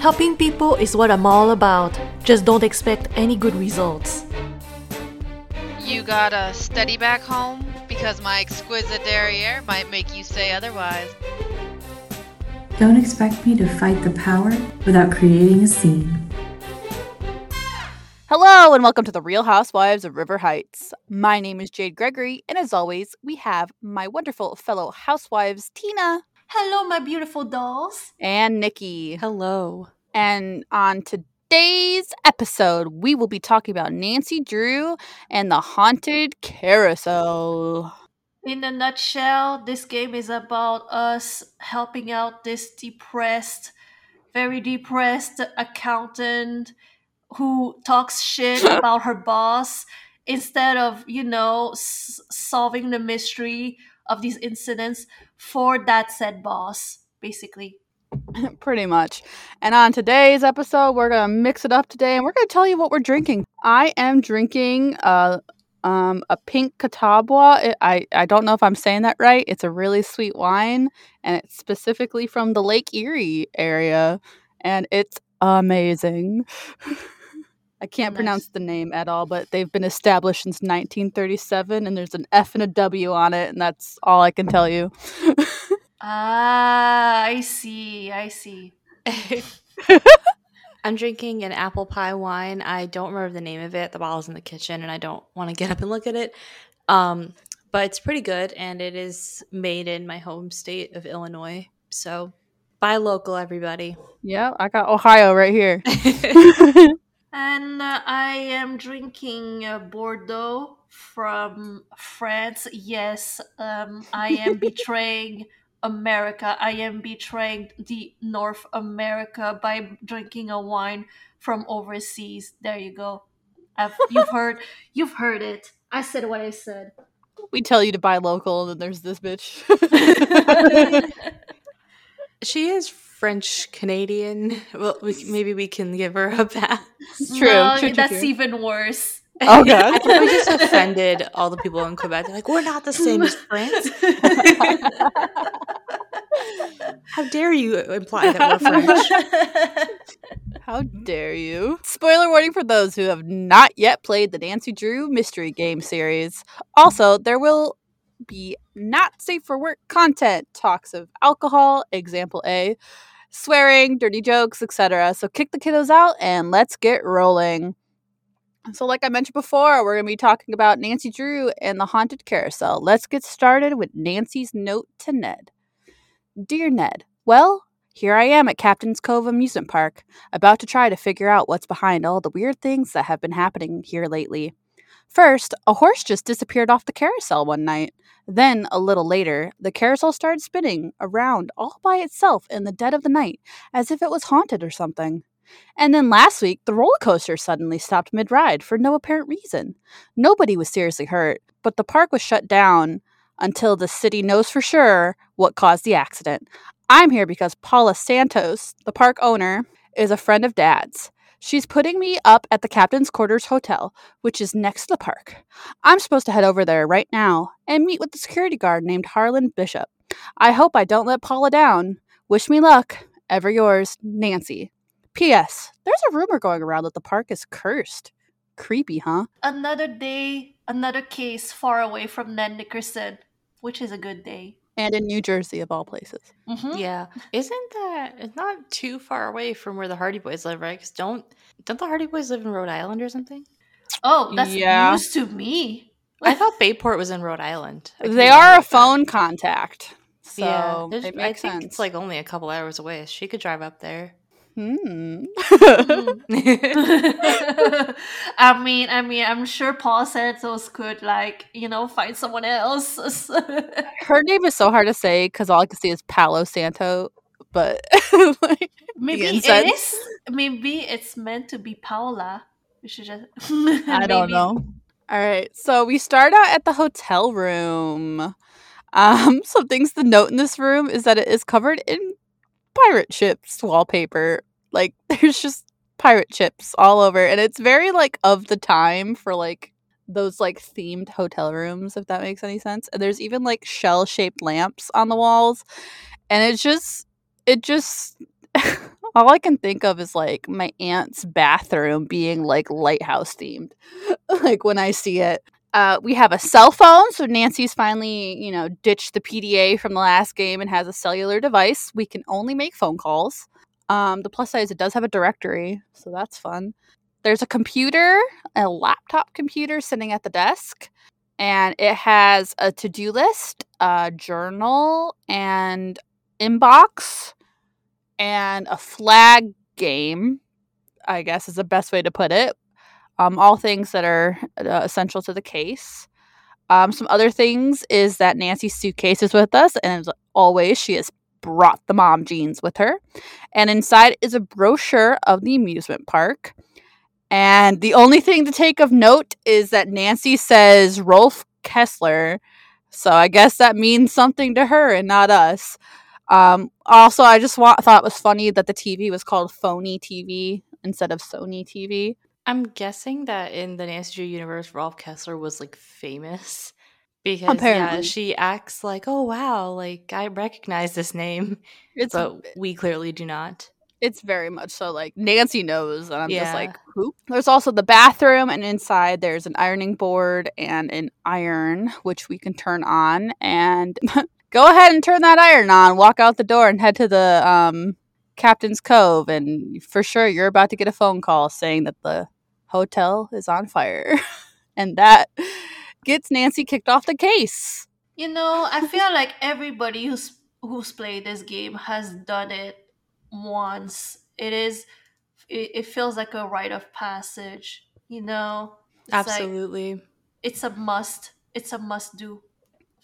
Helping people is what I'm all about. Just don't expect any good results. You got a study back home? Because my exquisite derriere might make you say otherwise. Don't expect me to fight the power without creating a scene. Hello, and welcome to the Real Housewives of River Heights. My name is Jade Gregory, and as always, we have my wonderful fellow housewives, Tina Hello, my beautiful dolls. and Nikki. Hello. And on today's episode, we will be talking about Nancy Drew and the Haunted Carousel. In a nutshell, this game is about us helping out this depressed, very depressed accountant who talks shit about her boss instead of, you know, s- solving the mystery of these incidents for that said boss, basically. Pretty much. And on today's episode, we're going to mix it up today and we're going to tell you what we're drinking. I am drinking uh, um, a pink Catawba. I, I don't know if I'm saying that right. It's a really sweet wine and it's specifically from the Lake Erie area and it's amazing. I can't Nice. pronounce the name at all, but they've been established since 1937 and there's an F and a W on it, and that's all I can tell you. Ah, I see, I see. I'm drinking an apple pie wine. I don't remember the name of it. The bottle's in the kitchen and I don't want to get up and look at it. Um, but it's pretty good and it is made in my home state of Illinois. So buy local, everybody. yeah, I got Ohio right here. And uh, I am drinking uh, Bordeaux from France. Yes, um, I am betraying America. I am betraying the North America by drinking a wine from overseas. There you go. I've, you've heard. You've heard it. I said what I said. we tell you to buy local, and then there's this bitch. she is French Canadian. Well, we, maybe we can give her a pass. True, No, true, true, that's true. even worse. Oh, I God. think we just offended all the people in Quebec. They're like, we're not the same as France. How dare you imply that we're French? How dare you? Spoiler warning for those who have not yet played the Nancy Drew mystery game series. Also, there will be not safe for work content, talks of alcohol, example A, swearing, dirty jokes, etc. So kick the kiddos out and let's get rolling. So, like I mentioned before, we're going to be talking about Nancy Drew and the Haunted Carousel. Let's get started with Nancy's note to Ned. Dear Ned, well, here I am at Captain's Cove Amusement Park, about to try to figure out what's behind all the weird things that have been happening here lately. First, a horse just disappeared off the carousel one night. Then, a little later, the carousel started spinning around all by itself in the dead of the night, as if it was haunted or something. And then last week, the roller coaster suddenly stopped mid ride for no apparent reason. Nobody was seriously hurt, but the park was shut down until the city knows for sure what caused the accident. I'm here because Paula Santos, the park owner, is a friend of Dad's. She's putting me up at the Captain's Quarters Hotel, which is next to the park. I'm supposed to head over there right now and meet with the security guard named Harlan Bishop. I hope I don't let Paula down. Wish me luck. Ever yours, Nancy. P.S. There's a rumor going around that the park is cursed. Creepy, huh? Another day, another case far away from Ned Nickerson, which is a good day. And in New Jersey, of all places. Mhm. Yeah, isn't that it's not too far away from where the Hardy Boys live, right? Because don't don't the Hardy Boys live in Rhode Island or something? Oh, that's Yeah. news to me. I thought Bayport was in Rhode Island. They are a about that. phone contact. So yeah, there's- it I makes think sense. it's like only a couple hours away. She could drive up there. Hmm. I mean, I mean, I'm sure Paul Santos could like, you know, find someone else. Her name is so hard to say because all I can see is Palo Santo. But like, maybe it incense. is. Maybe it's meant to be Paula. We should just. I don't know. All right, so we start out at the hotel room. Um, some things to note in this room is that it is covered in pirate ships wallpaper. Like there's just pirate ships all over, and it's very like of the time for like those like themed hotel rooms, if that makes any sense. And there's even like shell shaped lamps on the walls, and it's just it just All I can think of is like my aunt's bathroom being like lighthouse themed. like when I see it. Uh, we have a cell phone, so Nancy's finally, you know, ditched the PDA from the last game and has a cellular device. We can only make phone calls. Um, the plus side is it does have a directory, so that's fun. There's a computer, a laptop computer sitting at the desk, and it has a to do list, a journal, and inbox, and a flag game, I guess is the best way to put it. Um, all things that are uh, essential to the case. Um, some other things is that Nancy's suitcase is with us, and as always, she has brought the mom jeans with her. And inside is a brochure of the amusement park. And the only thing to take of note is that Nancy says Rolf Kessler. So I guess that means something to her and not us. Um, also, I just wa- thought it was funny that the TV was called Phony TV instead of Sony TV. I'm guessing that in the Nancy Drew universe, Rolf Kessler was like famous because yeah, she acts like, oh wow, like I recognize this name, It's but we clearly do not. it's very much so like Nancy knows, and I'm just like, who? There's also the bathroom, and inside there's an ironing board and an iron which we can turn on. And go ahead and turn that iron on. Walk out the door and head to the um, Captain's Cove, and for sure you're about to get a phone call saying that the hotel is on fire, and that gets Nancy kicked off the case. You know, I feel like everybody who's who's played this game has done it once. It is it, it feels like a rite of passage, you know? It's like- Absolutely. it's a must. It's a must do.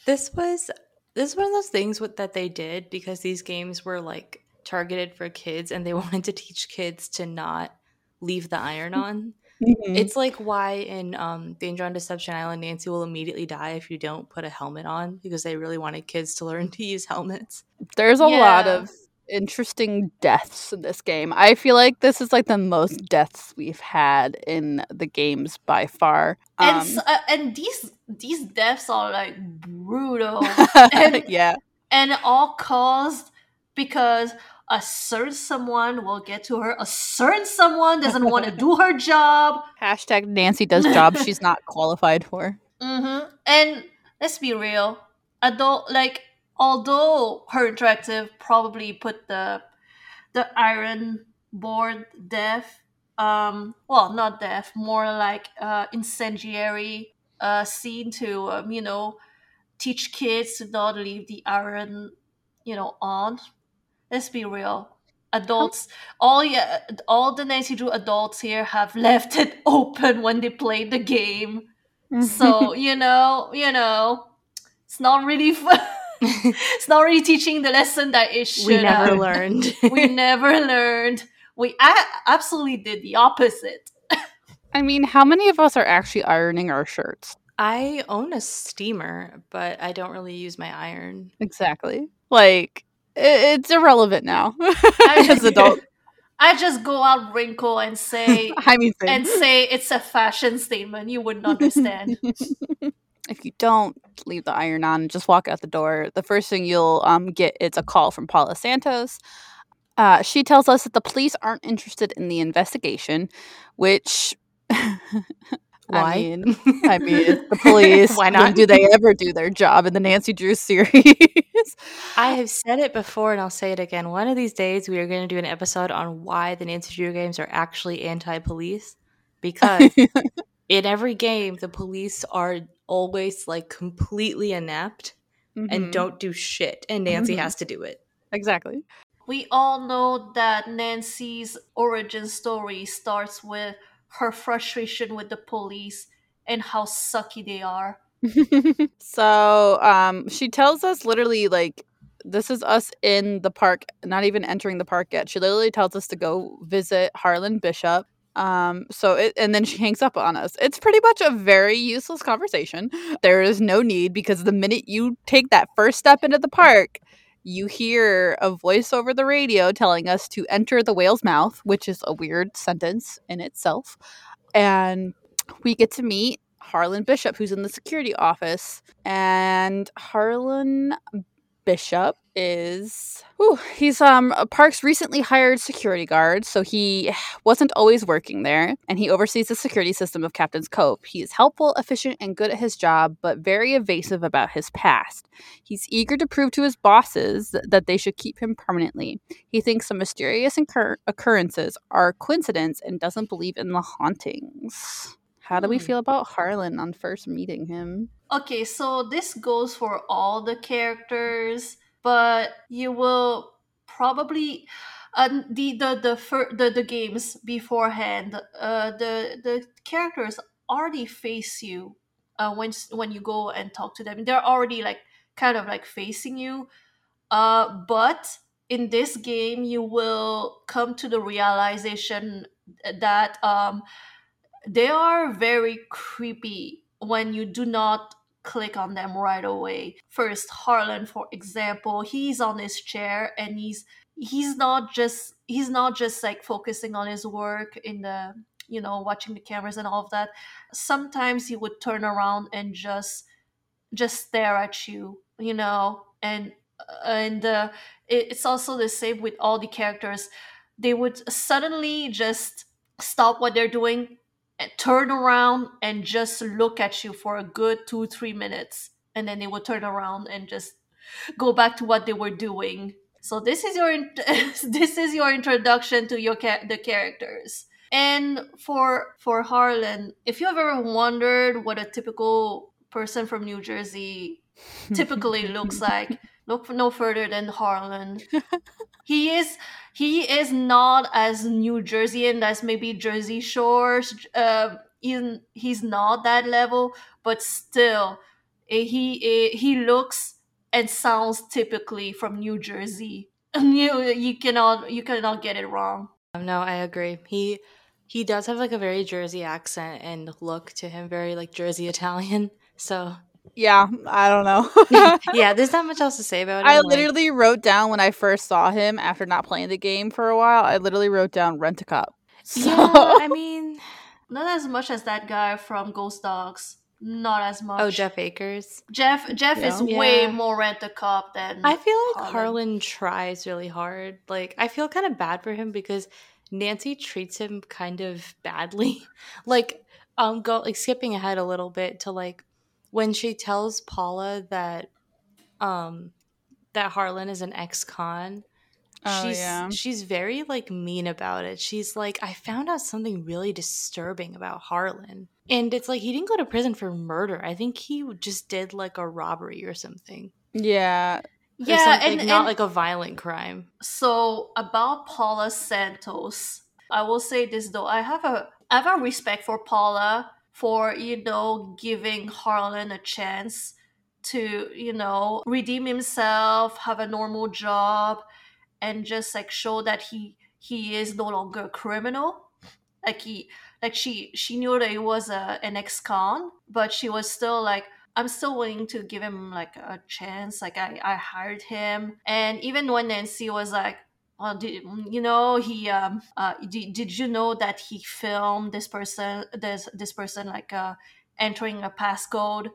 This was this is one of those things with, that they did because these games were like targeted for kids and they wanted to teach kids to not leave the iron on. Mm-hmm. It's like why in um, Danger on Deception Island, Nancy will immediately die if you don't put a helmet on because they really wanted kids to learn to use helmets. There's a lot of interesting deaths in this game. I feel like this is like the most deaths we've had in the games by far. And Um, s- uh, and these these deaths are like brutal and yeah, and all caused because a certain someone will get to her. A certain someone doesn't want to do her job. hashtag Nancy does jobs she's not qualified for. hmm And let's be real, adult like although her interactive probably put the the iron board death, um, well not death, more like uh, incendiary uh, scene to um, you know teach kids to not leave the iron you know on. Let's be real. Adults, all yeah, all the Nancy Drew adults here have left it open when they played the game mm-hmm. so you know you know it's not really fun it's not really teaching the lesson that it should we never have. learned. we never learned we a- absolutely did the opposite I mean, how many of us are actually ironing our shirts? I own a steamer, but I don't really use my iron. Exactly. Like i it's irrelevant now as adults. i just go out wrinkle and say I mean, and say it's a fashion statement you wouldn't understand if you don't leave the iron on and just walk out the door, the first thing you'll um, get is a call from Paula Santos. Uh, she tells us that the police aren't interested in the investigation, which. Why? I mean, I mean, the police. Why not? do they ever do their job in the Nancy Drew series? I have said it before and I'll say it again. One of these days, we are going to do an episode on why the Nancy Drew games are actually anti police. Because in every game, the police are always like completely inept and Mhm. don't do shit. And Nancy Mhm. has to do it. exactly. we all know that nancy's origin story starts with her frustration with the police and how sucky they are. So um she tells us literally like this is us in the park not even entering the park yet. She literally tells us to go visit harlan bishop um so it and then she hangs up on us. It's pretty much a very useless conversation. There is no need because the minute you take that first step into the park you hear a voice over the radio telling us to enter the whale's mouth which is a weird sentence in itself and we get to meet Harlan Bishop, who's in the security office. And Harlan Bishop is Ooh, he's um Park's recently hired security guard, so he wasn't always working there, and he oversees the security system of Captain's Cove. He is helpful, efficient, and good at his job, but very evasive about his past. He's eager to prove to his bosses that they should keep him permanently. He thinks some mysterious incur- occurrences are coincidence and doesn't believe in the hauntings. How do we Hmm. feel about Harlan on first meeting him? Okay, so this goes for all the characters, but you will probably uh, the the the, fir- the the games beforehand. Uh, the the characters already face you uh, when when you go and talk to them. They're already like kind of like facing you. Uh, but in this game, you will come to the realization that um, they are very creepy when you do not click on them right away. First, Harlan, for example, he's on his chair and he's he's not just he's not just like focusing on his work in the you know watching the cameras and all of that. Sometimes he would turn around and just just stare at you, you know, and and uh, it, it's also the same with all the characters. They would suddenly just stop what they're doing and turn around and just look at you for a good two three minutes and then they would turn around and just go back to what they were doing. So this is your this is your introduction to your the characters. And for for harlan if you have ever wondered what a typical person from new jersey typically looks like look no further than harlan he is he is not as New Jerseyan as maybe Jersey Shores. Uh, he's, he's not that level, but still, eh, he eh, he looks and sounds typically from New Jersey. You you cannot you cannot get it wrong. Um, No, I agree. He he does have like a very Jersey accent and look to him, very like Jersey Italian. So Yeah, I don't know. yeah, there's not much else to say about it. I like- literally wrote down when I first saw him after not playing the game for a while. I literally wrote down rent a cup. So, yeah, I mean, Not as much as that guy from Ghost Dogs. Not as much. oh Jeff Akers. Jeff Jeff is Yeah. way more rent a cop than I feel like Harlan. Harlan tries really hard. Like I feel kind of bad for him because Nancy treats him kind of badly. like um go like skipping ahead a little bit to like when she tells Paula that um that Harlan is an ex-con. Oh, she's yeah. she's very like mean about it. She's like I found out something really disturbing about Harlan. And it's like he didn't go to prison for murder. I think he just did like a robbery or something. yeah, Yeah, something, and, not and like a violent crime. So about Paula Santos, I will say this though. I have a I have a respect for Paula for, you know, giving Harlan a chance to, you know, redeem himself, have a normal job, and just like show that he he is no longer a criminal. Like he like she she knew that he was a an ex-con, but she was still like I'm still willing to give him like a chance. Like I, I hired him, and even when Nancy was like, "Oh, did, you know he um uh did, did you know that he filmed this person this this person like uh entering a passcode?"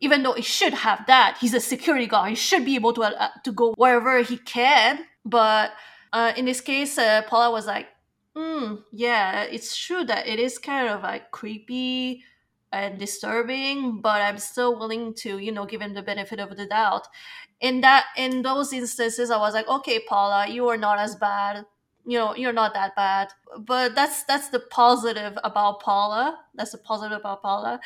Even though he should have that, he's a security guard. He should be able to uh, to go wherever he can. But uh, in this case, uh, Paula was like, mm, "Yeah, it's true that it is kind of like creepy." and disturbing but i'm still willing to you know give him the benefit of the doubt in that in those instances i was like okay paula you are not as bad you know you're not that bad but that's that's the positive about paula that's the positive about paula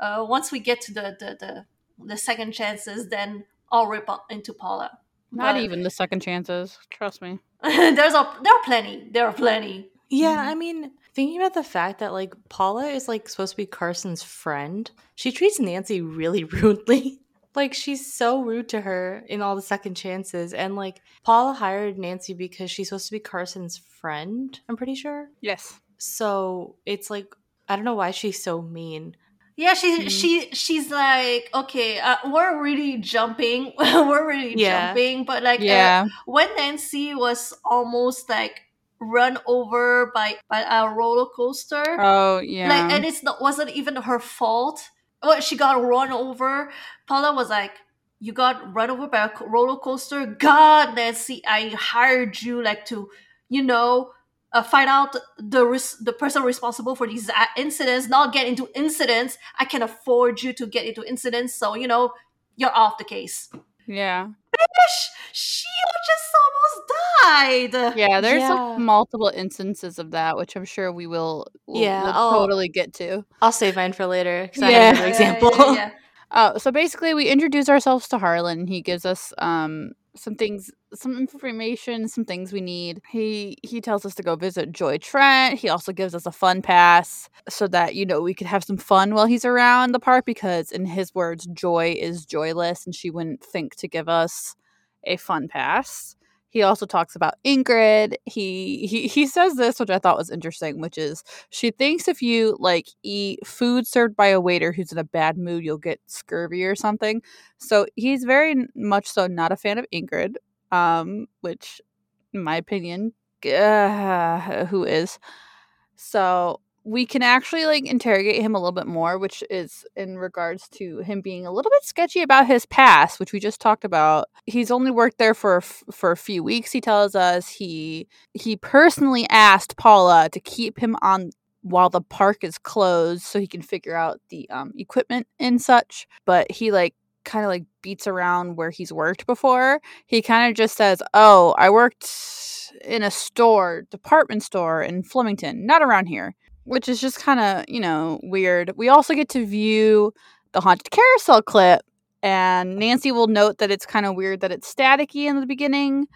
uh, once we get to the the the, the second chances then i'll rip into paula not But even the second chances. Trust me. there's a there are plenty there are plenty Yeah, Mhm. I mean, thinking about the fact that like Paula is like supposed to be Carson's friend, she treats Nancy really rudely. Like she's so rude to her in all the second chances, and like Paula hired Nancy because she's supposed to be Carson's friend. I'm pretty sure. Yes. So it's like I don't know why she's so mean. Yeah, she Mhm. she she's like, okay, uh, we're really jumping, we're really Yeah. jumping, but like, uh, Yeah. when Nancy was almost like run over by by a roller coaster, Oh yeah. like, and it's not wasn't even her fault. Well, she got run over. Paula was like, you got run over by a roller coaster. God, Nancy, I hired you like to, you know, uh, find out the res- the person responsible for these uh, incidents, not get into incidents. I can afford you to get into incidents, so you know you're off the case. Yeah. Bitch, Sheila just almost died. Yeah, there's Yeah. like multiple instances of that, which I'm sure we will, will, Yeah, will I'll- totally get to. I'll save mine for later because I Yeah. have another example. Yeah, yeah, yeah. Uh, so basically, we introduce ourselves to Harlan. He gives us um, some things, some information, some things we need. He he tells us to go visit Joy Trent. He also gives us a fun pass so that you know we could have some fun while he's around the park. Because in his words, Joy is joyless, and she wouldn't think to give us a fun pass. He also talks about Ingrid. He he he says this, which I thought was interesting, which is she thinks if you like eat food served by a waiter who's in a bad mood, you'll get scurvy or something. So he's very much so not a fan of Ingrid, um, which, in my opinion, uh, who is. So we can actually like interrogate him a little bit more, which is in regards to him being a little bit sketchy about his past, which we just talked about. He's only worked there for for a few weeks. He tells us he he personally asked Paula to keep him on while the park is closed so he can figure out the um, equipment and such. But he like kind of like beats around where he's worked before. He kind of just says, "Oh, I worked in a store, department store in Flemington, not around here." Which is just kind of, you know, weird. We also get to view the haunted carousel clip and Nancy will note that it's kind of weird that it's staticky in the beginning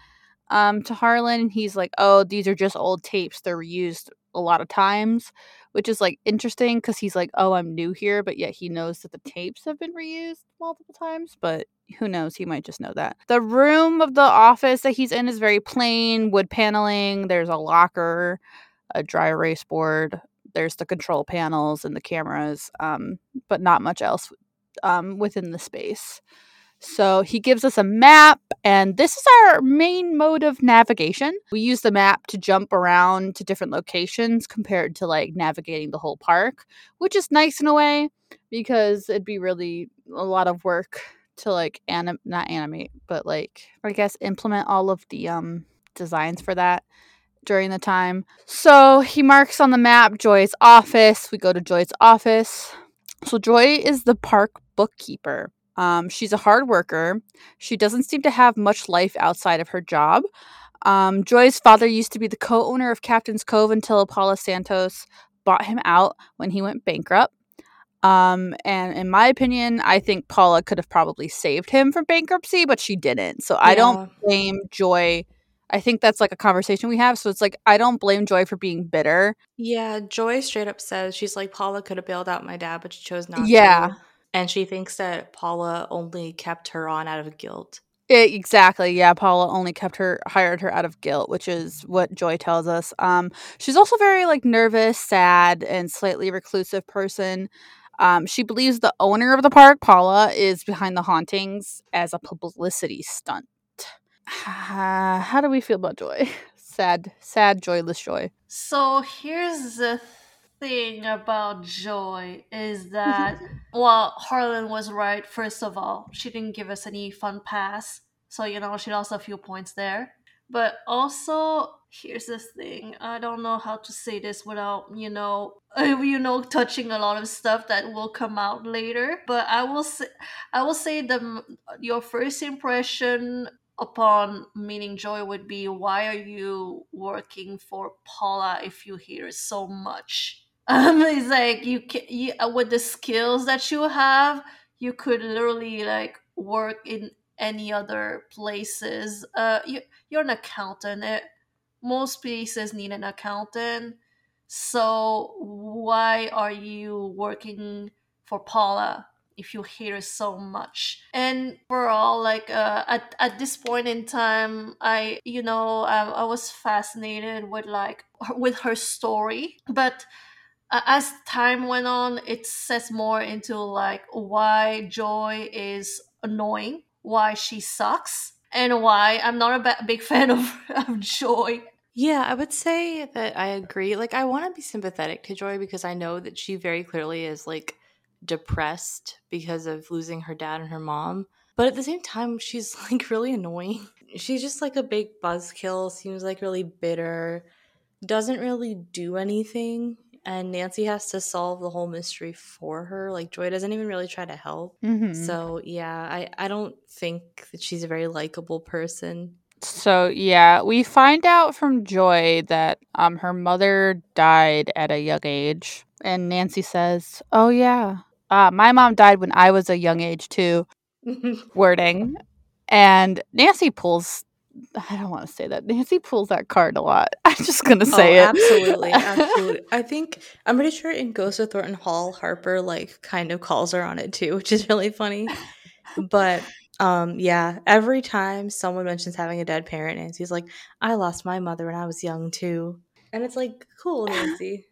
um, to Harlan. He's like, "Oh, these are just old tapes. They're reused a lot of times," which is like interesting because he's like, "Oh, I'm new here," but yet he knows that the tapes have been reused multiple times. But who knows? He might just know that. The room of the office that he's in is very plain wood paneling. There's a locker, a dry erase board. There's the control panels and the cameras, um, but not much else um, within the space. So he gives us a map, and this is our main mode of navigation. We use the map to jump around to different locations compared to like navigating the whole park, which is nice in a way because it'd be really a lot of work to like anim not animate, but like I guess implement all of the um designs for that during the time. So he marks on the map Joy's office. We go to Joy's office. So Joy is the park bookkeeper. Um, she's a hard worker. She doesn't seem to have much life outside of her job. Um, Joy's father used to be the co owner of Captain's Cove until Paula Santos bought him out when he went bankrupt. Um, and in my opinion, I think Paula could have probably saved him from bankruptcy, but she didn't. So I don't blame Joy. I think that's like a conversation we have. So it's like, I don't blame Joy for being bitter. Yeah, Joy straight up says she's like Paula could have bailed out my dad, but she chose not to. Yeah. to. And she thinks that Paula only kept her on out of guilt. E- exactly. Yeah, Paula only kept her hired her out of guilt, which is what Joy tells us. Um, she's also very like nervous, sad, and slightly reclusive person. Um, she believes the owner of the park, Paula, is behind the hauntings as a publicity stunt. How do we feel about Joy? Sad, sad, joyless Joy. So here's the thing about Joy is that well, Harlan was right. First of all, she didn't give us any fun pass, so you know she lost a few points there. But also, here's the thing: I don't know how to say this without you know, you know, touching a lot of stuff that will come out later. But I will say, I will say the your first impression upon meaning Joy would be why are you working for Paula if you hear so much? Um, it's like you can you, uh, with the skills that you have, you could literally like work in any other places. Uh, you you're an accountant. It, most places need an accountant. So why are you working for Paula if you hear her so much. And overall like uh, at, at this point in time i you know um, i was fascinated with like with her story. But uh, as time went on it sets more into like why joy is annoying why she sucks and why i'm not a big fan of, of joy. Yeah, I would say that I agree. Like, I want to be sympathetic to Joy because I know that she very clearly is like depressed because of losing her dad and her mom. but at the same time, she's like really annoying. She's just like a big buzzkill, seems like really bitter, doesn't really do anything. And Nancy has to solve the whole mystery for her. Like Joy doesn't even really try to help. Mhm. So yeah, I, I don't think that she's a very likable person. So yeah, we find out from Joy that um her mother died at a young age, and Nancy says, "Oh yeah, uh, my mom died when I was a young age too." Wording, and Nancy pulls. I don't want to say that. Nancy pulls that card a lot. I'm just gonna say oh, it. absolutely, absolutely. I think I'm pretty sure in Ghost of Thornton Hall, Harper like kind of calls her on it too, which is really funny. But um, yeah, every time someone mentions having a dead parent, Nancy's like, "I lost my mother when I was young too," and it's like, "Cool, Nancy.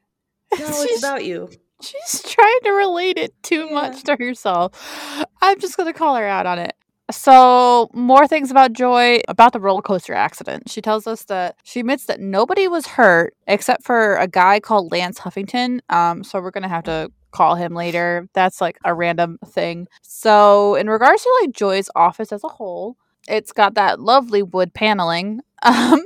No, it's about you." She's trying to relate it too Yeah. much to herself. I'm just gonna call her out on it. So, more things about Joy about the roller coaster accident. She tells us that she admits that nobody was hurt except for a guy called Lance Huffington. Um, so we're gonna have to call him later. That's like a random thing. So, in regards to like Joy's office as a whole, it's got that lovely wood paneling. Um,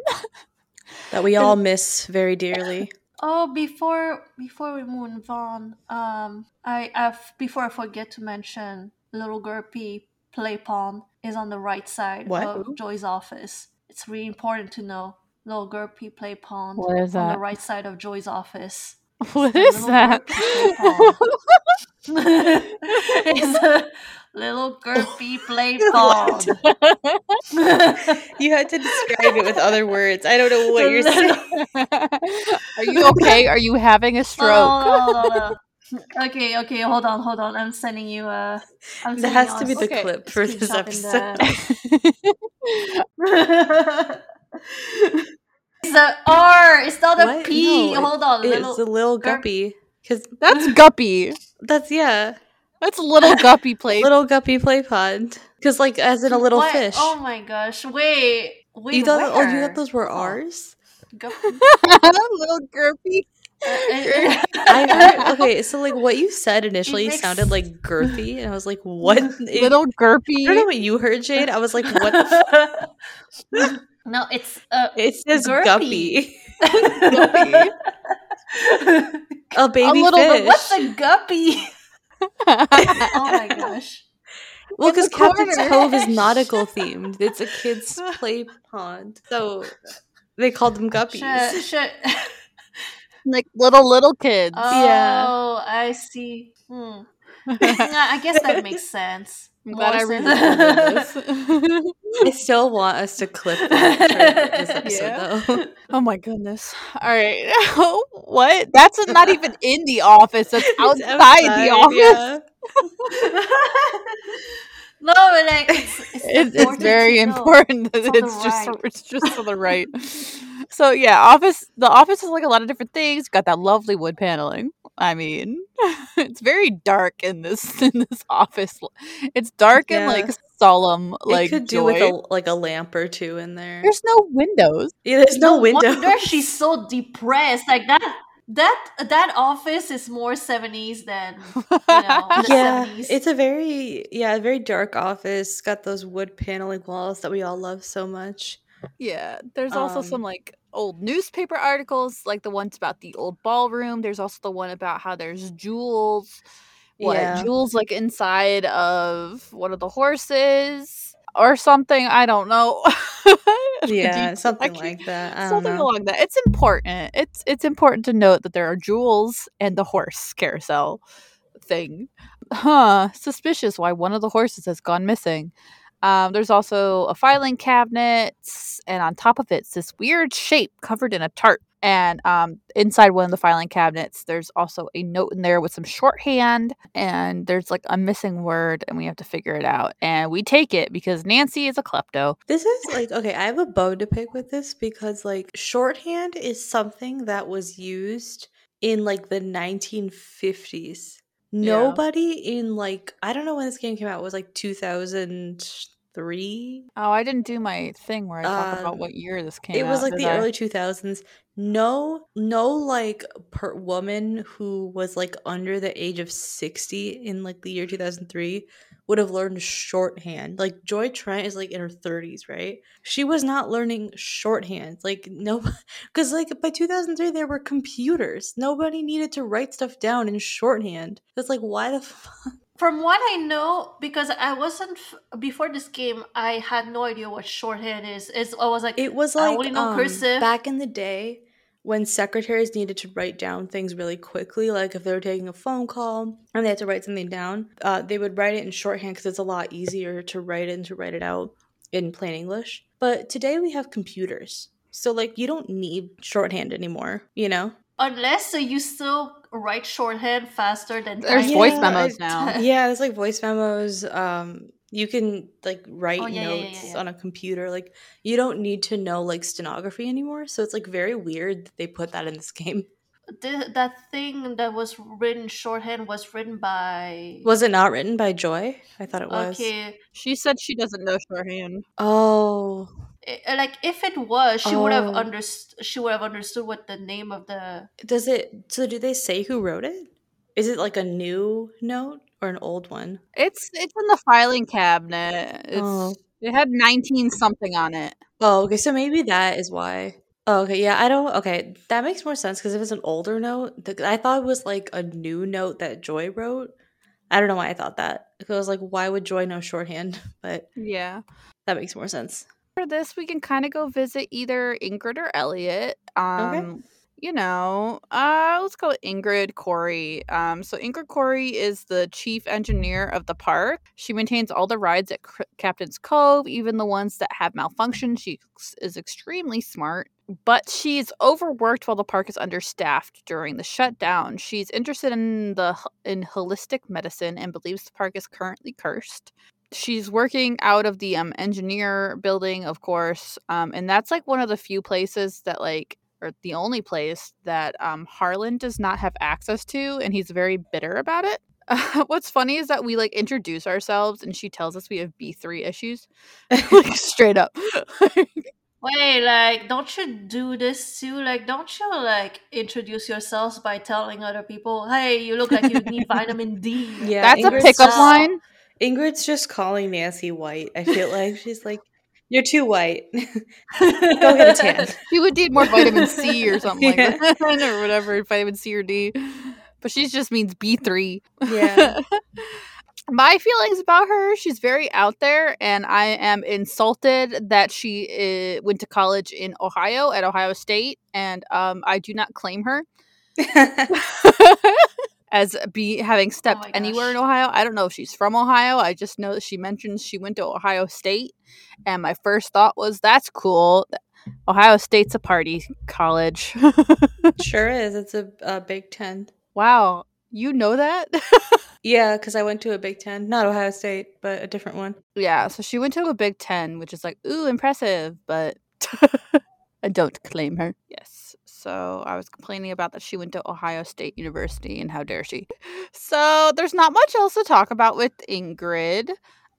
That we all miss very dearly. Oh, before before we move on, um, I have before I forget to mention, little Gerpy play pond is on the right side What? of Joy's office. It's really important to know. Little Gerpy play pond What is on that? the right side of Joy's office. What is that? It's a little oh, Gerpy play pond. You had to describe it with other words. I don't know what you're saying. Are you okay? Are you having a stroke? Oh, no, no, no. Okay, okay, hold on, hold on. I'm sending you a. I'm That has to a be the Okay. clip for this screenshot in episode. the- it's a R. It's not a What? P. No, hold on, It's little. a little guppy. Because That's Guppy. that's yeah, That's a little Guppy play. little guppy play pond. Because like as in a little What? fish. Oh my gosh! Wait, wait. you thought oh you thought those were Oh. ours? Guppy. little Guppy. I heard okay, so like what you said initially makes- sounded like girthy, and I was like, what? It- Little I don't know what you heard, Jade. I was like, what? The f- no, it's uh, it says Girthy. guppy, guppy. a baby little- fish. What's a guppy? Oh my gosh. well, because Captain's. Cove is nautical themed. It's a kids' play pond, so they called them guppies. Like little little kids. Yeah. Oh, Yeah. I see. Hmm. I guess that makes sense. I'm glad I More really sense. this. I still want us to clip that this episode, Yeah. though. oh my goodness. All right. what? That's not even in the office. That's It's outside, the office. yeah. no, but like it's, it's, It's, it's very to important that It's it's just right. it's just to the right. So yeah, office the office is like a lot of different things. Got that lovely wood paneling. I mean, it's very dark in this in this office. It's dark and like Yeah. solemn, like it could do joy. with a, like a lamp or two in there. There's no windows. Yeah, there's no, window. wonder she's so depressed. Like that. That that office is more seventies than you know the yeah, 70s. it's a very yeah, very dark office. Got those wood paneling walls that we all love so much. Yeah, there's also Um, some like old newspaper articles, like the ones about the old ballroom. There's also the one about how there's jewels. What Yeah. jewels like inside of one of the horses or something? I don't know. Yeah, Deep- something like that. Something know. along that. It's important. It's it's important to note that there are jewels and the horse carousel thing. Huh. Suspicious why one of the horses has gone missing. Um, there's also a filing cabinet, and on top of it's this weird shape covered in a tart. And um, inside one of the filing cabinets, there's also a note in there with some shorthand, and there's like a missing word, and we have to figure it out. And we take it because Nancy is a klepto. This is like okay, I have a bone to pick with this because like shorthand is something that was used in like the 1950s. Nobody in like I don't know when this game came out. It was like 2003. Oh, I didn't do my thing where I talk about Um, what year this came It was out, like the I? early 2000s. No, no, like per woman who was like under the age of 60 in like the year 2003 would have learned shorthand. Like Joy Trent is like in her 30s, right? She was not learning shorthand. Like no, because like by 2003 there were computers. Nobody needed to write stuff down in shorthand. That's like why the fuck. From what I know, because I wasn't f- before this game, I had no idea what shorthand is. Is I was like, It was I like only know um, cursive. back in the day when secretaries needed to write down things really quickly, like if they were taking a phone call and they had to write something down, uh, they would write it in shorthand because it's a lot easier to write it and to write it out in plain English. But today we have computers. So like you don't need shorthand anymore, you know? Unless uh, you still write shorthand faster than There's type. voice Yeah, memos now. Yeah, it's like voice memos. Um, you can like write Oh, yeah, yeah, yeah, notes yeah, yeah. on a computer. Like you don't need to know like stenography anymore. So it's like very weird that they put that in this game. Th- that thing that was written shorthand was written by. Was it not written by Joy? I thought it was. Okay, She said she doesn't know shorthand. Oh, I- Uh, like if it was, she would have Oh. understood. She would have understood what the name of the. does it? So do they say who wrote it? Is it like a new note or an old one? It's it's in the filing cabinet. It's Oh. it had nineteen something on it. Oh, okay. So maybe that is why. Oh, okay. Yeah, I don't. Okay, that makes more sense because if it's an older note, the, I thought it was like a new note that Joy wrote. I don't know why I thought that. Because I was like, why would Joy know shorthand? But Yeah. that makes more sense. For this, we can kind of go visit either Ingrid or Elliot. Um, you know, uh, let's go Ingrid Corey. Um, so Ingrid Corey is the chief engineer of the park. She maintains all the rides at C- Captain's Cove, even the ones that have malfunctioned. She is extremely smart, but she's overworked while the park is understaffed during the shutdown. She's interested in the in holistic medicine and believes the park is currently cursed she's working out of the um engineer building of course um and that's like one of the few places that like or the only place that um harlan does not have access to and he's very bitter about it what's funny is that we like introduce ourselves and she tells us we have b3 issues like straight up Wait, like, don't you do this too? Like, don't you like introduce yourselves by telling other people, "Hey, you look like you need vitamin D." Yeah, that's a Ingrid's pickup just- line Ingrid's just calling Nancy white. I feel like she's like, "You're too white. Go get a tan." she would need more vitamin c or something Yeah. like that or whatever vitamin c or d but she just means b3 Yeah. my feelings about her she's very out there and i am insulted that she uh, went to college in ohio at ohio state and um, i do not claim her as be having oh stepped my anywhere in ohio i don't know if she's from ohio i just know that she mentions she went to ohio state and my first thought was that's cool ohio state's a party college sure is. It's a, a Big Ten. wow you know that Yeah, because I went to a Big Ten, not Ohio State, but a different one. Yeah, so she went to a Big Ten, which is like, ooh, impressive, but I don't claim her. Yes. So I was complaining about that she went to Ohio State University and how dare she. So there's not much else to talk about with Ingrid.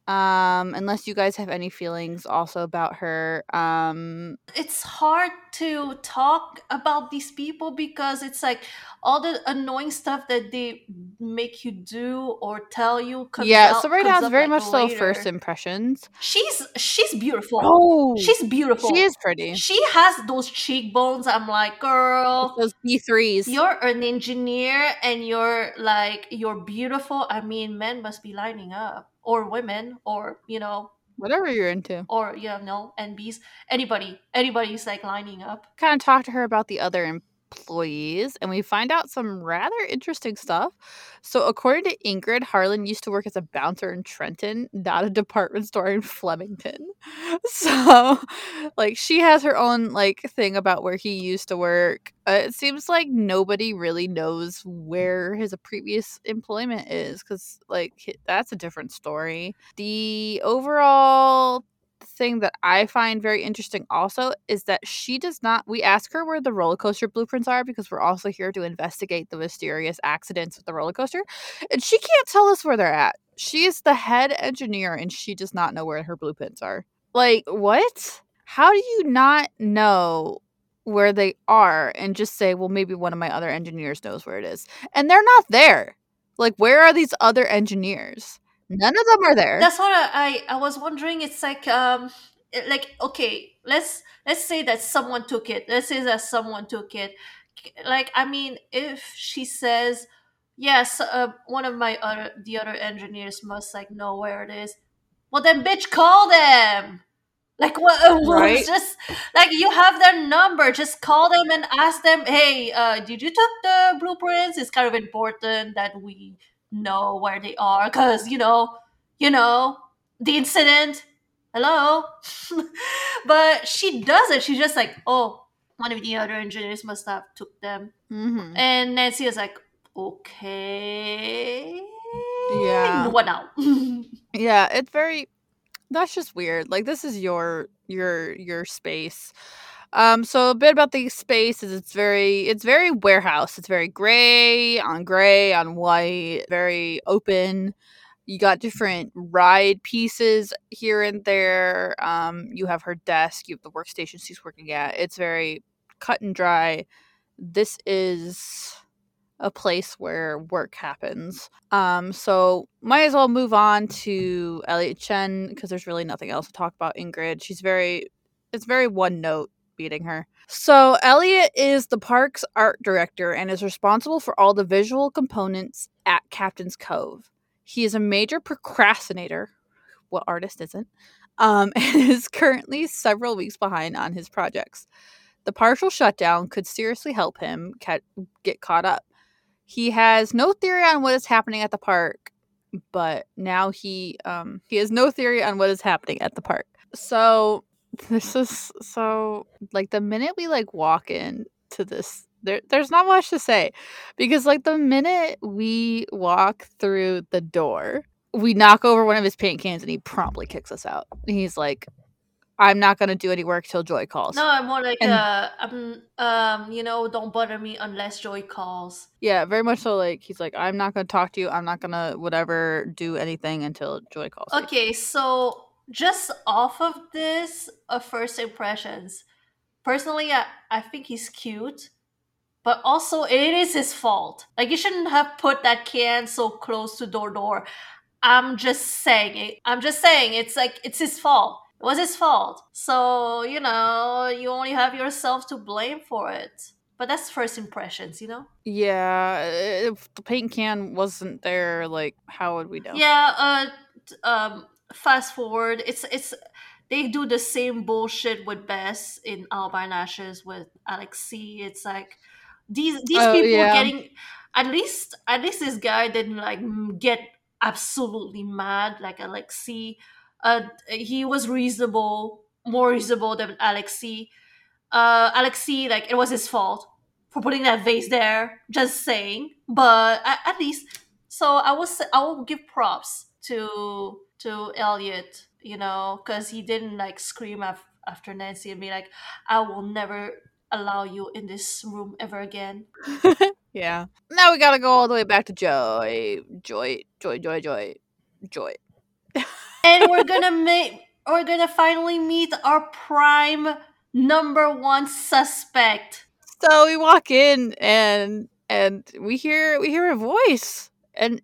Um, unless you guys have any feelings also about her. Um it's hard to talk about these people because it's like all the annoying stuff that they make you do or tell you. Yeah, out- so right now it's very like, much so first impressions. She's she's beautiful. Oh she's beautiful. she is pretty. She has those cheekbones. I'm like, girl, Those B3s. you're an engineer and you're like you're beautiful. I mean, men must be lining up, or women, or you know, Whatever you're into. or you know, NBs. Anybody, anybody's like lining up. kind of talk to her about the other employees and we find out some rather interesting stuff. So, according to Ingrid, Harlan used to work as a bouncer in Trenton, not a department store in Flemington. So, like, she has her own like thing about where he used to work. Uh, it seems like nobody really knows where his previous employment is because, like, that's a different story. The overall thing that I find very interesting also is that she does not. We ask her where the roller coaster blueprints are because we're also here to investigate the mysterious accidents with the roller coaster, and she can't tell us where they're at. she is the head engineer and she does not know where her blueprints are. Like, what? How do you not know where they are and just say, well, maybe one of my other engineers knows where it is? And they're not there. Like, where are these other engineers? None of them are there. That's what I, I I was wondering. It's like um like okay, let's let's say that someone took it. Let's say that someone took it. Like I mean, if she says yes, uh, one of my other the other engineers must like know where it is. Well, then, bitch, call them. Like what? what- Right. Just like you have their number. Just call them and ask them. Hey, uh, did you took the blueprints? It's kind of important that we know where they are because you know, you know, the incident. Hello, but she doesn't. She's just like, oh, one of the other engineers must have took them. Mhm. And Nancy is like, okay, Yeah. what now? Yeah, it's very that's just weird. Like this is your your your space. Um so a bit about the space is it's very it's very warehouse. It's very gray on gray on white, very open. You got different ride pieces here and there. Um you have her desk, you have the workstation she's working at. It's very cut and dry. This is a place where work happens. Um, so might as well move on to Elliot Chen because there's really nothing else to talk about Ingrid. She's very it's very one note beating her. So Elliot is the park's art director and is responsible for all the visual components at Captain's Cove. He is a major procrastinator. What artist isn't? Um, and is currently several weeks behind on his projects. The partial shutdown could seriously help him ca- get caught up. He has no theory on what is happening at the park, but now he um he has no theory on what is happening at the park. So this is so like the minute we like walk in to this there there's not much to say because like the minute we walk through the door, we knock over one of his paint cans and he promptly kicks us out. He's like I'm not going to do any work till Joy calls. no, I'm more like, And- uh, I'm, um, you know, don't bother me unless Joy calls. Yeah, very much so. Like he's like, I'm not gonna talk to you. I'm not gonna whatever do anything until Joy calls. me." Okay, so just off of this, uh, first impressions. Personally, I, I think he's cute, but also it is his fault. Like you shouldn't have put that can so close to door door. I'm just saying it. I'm just saying it's like it's his fault. It was his fault. So you know you only have yourself to blame for it. But that's first impressions, you know. Yeah, if the paint can wasn't there, like how would we know? Yeah, uh um fast forward, it's it's they do the same bullshit with Bess in Alibi in Ashes with Alexi. It's like these these Oh, people yeah. getting at least at least this guy didn't like get absolutely mad like Alexi. Uh he was reasonable, more reasonable than Alexi. Uh Alexi, like it was his fault for putting that vase there, just saying. But at, at least so I was I will give props to to Elliot, you know, because he didn't like scream af- after Nancy and be like, "I will never allow you in this room ever again." Yeah. Now we gotta go all the way back to Joy, Joy, Joy, Joy, Joy, Joy. and we're gonna make we're gonna finally meet our prime number one suspect. So we walk in and and we hear we hear a voice and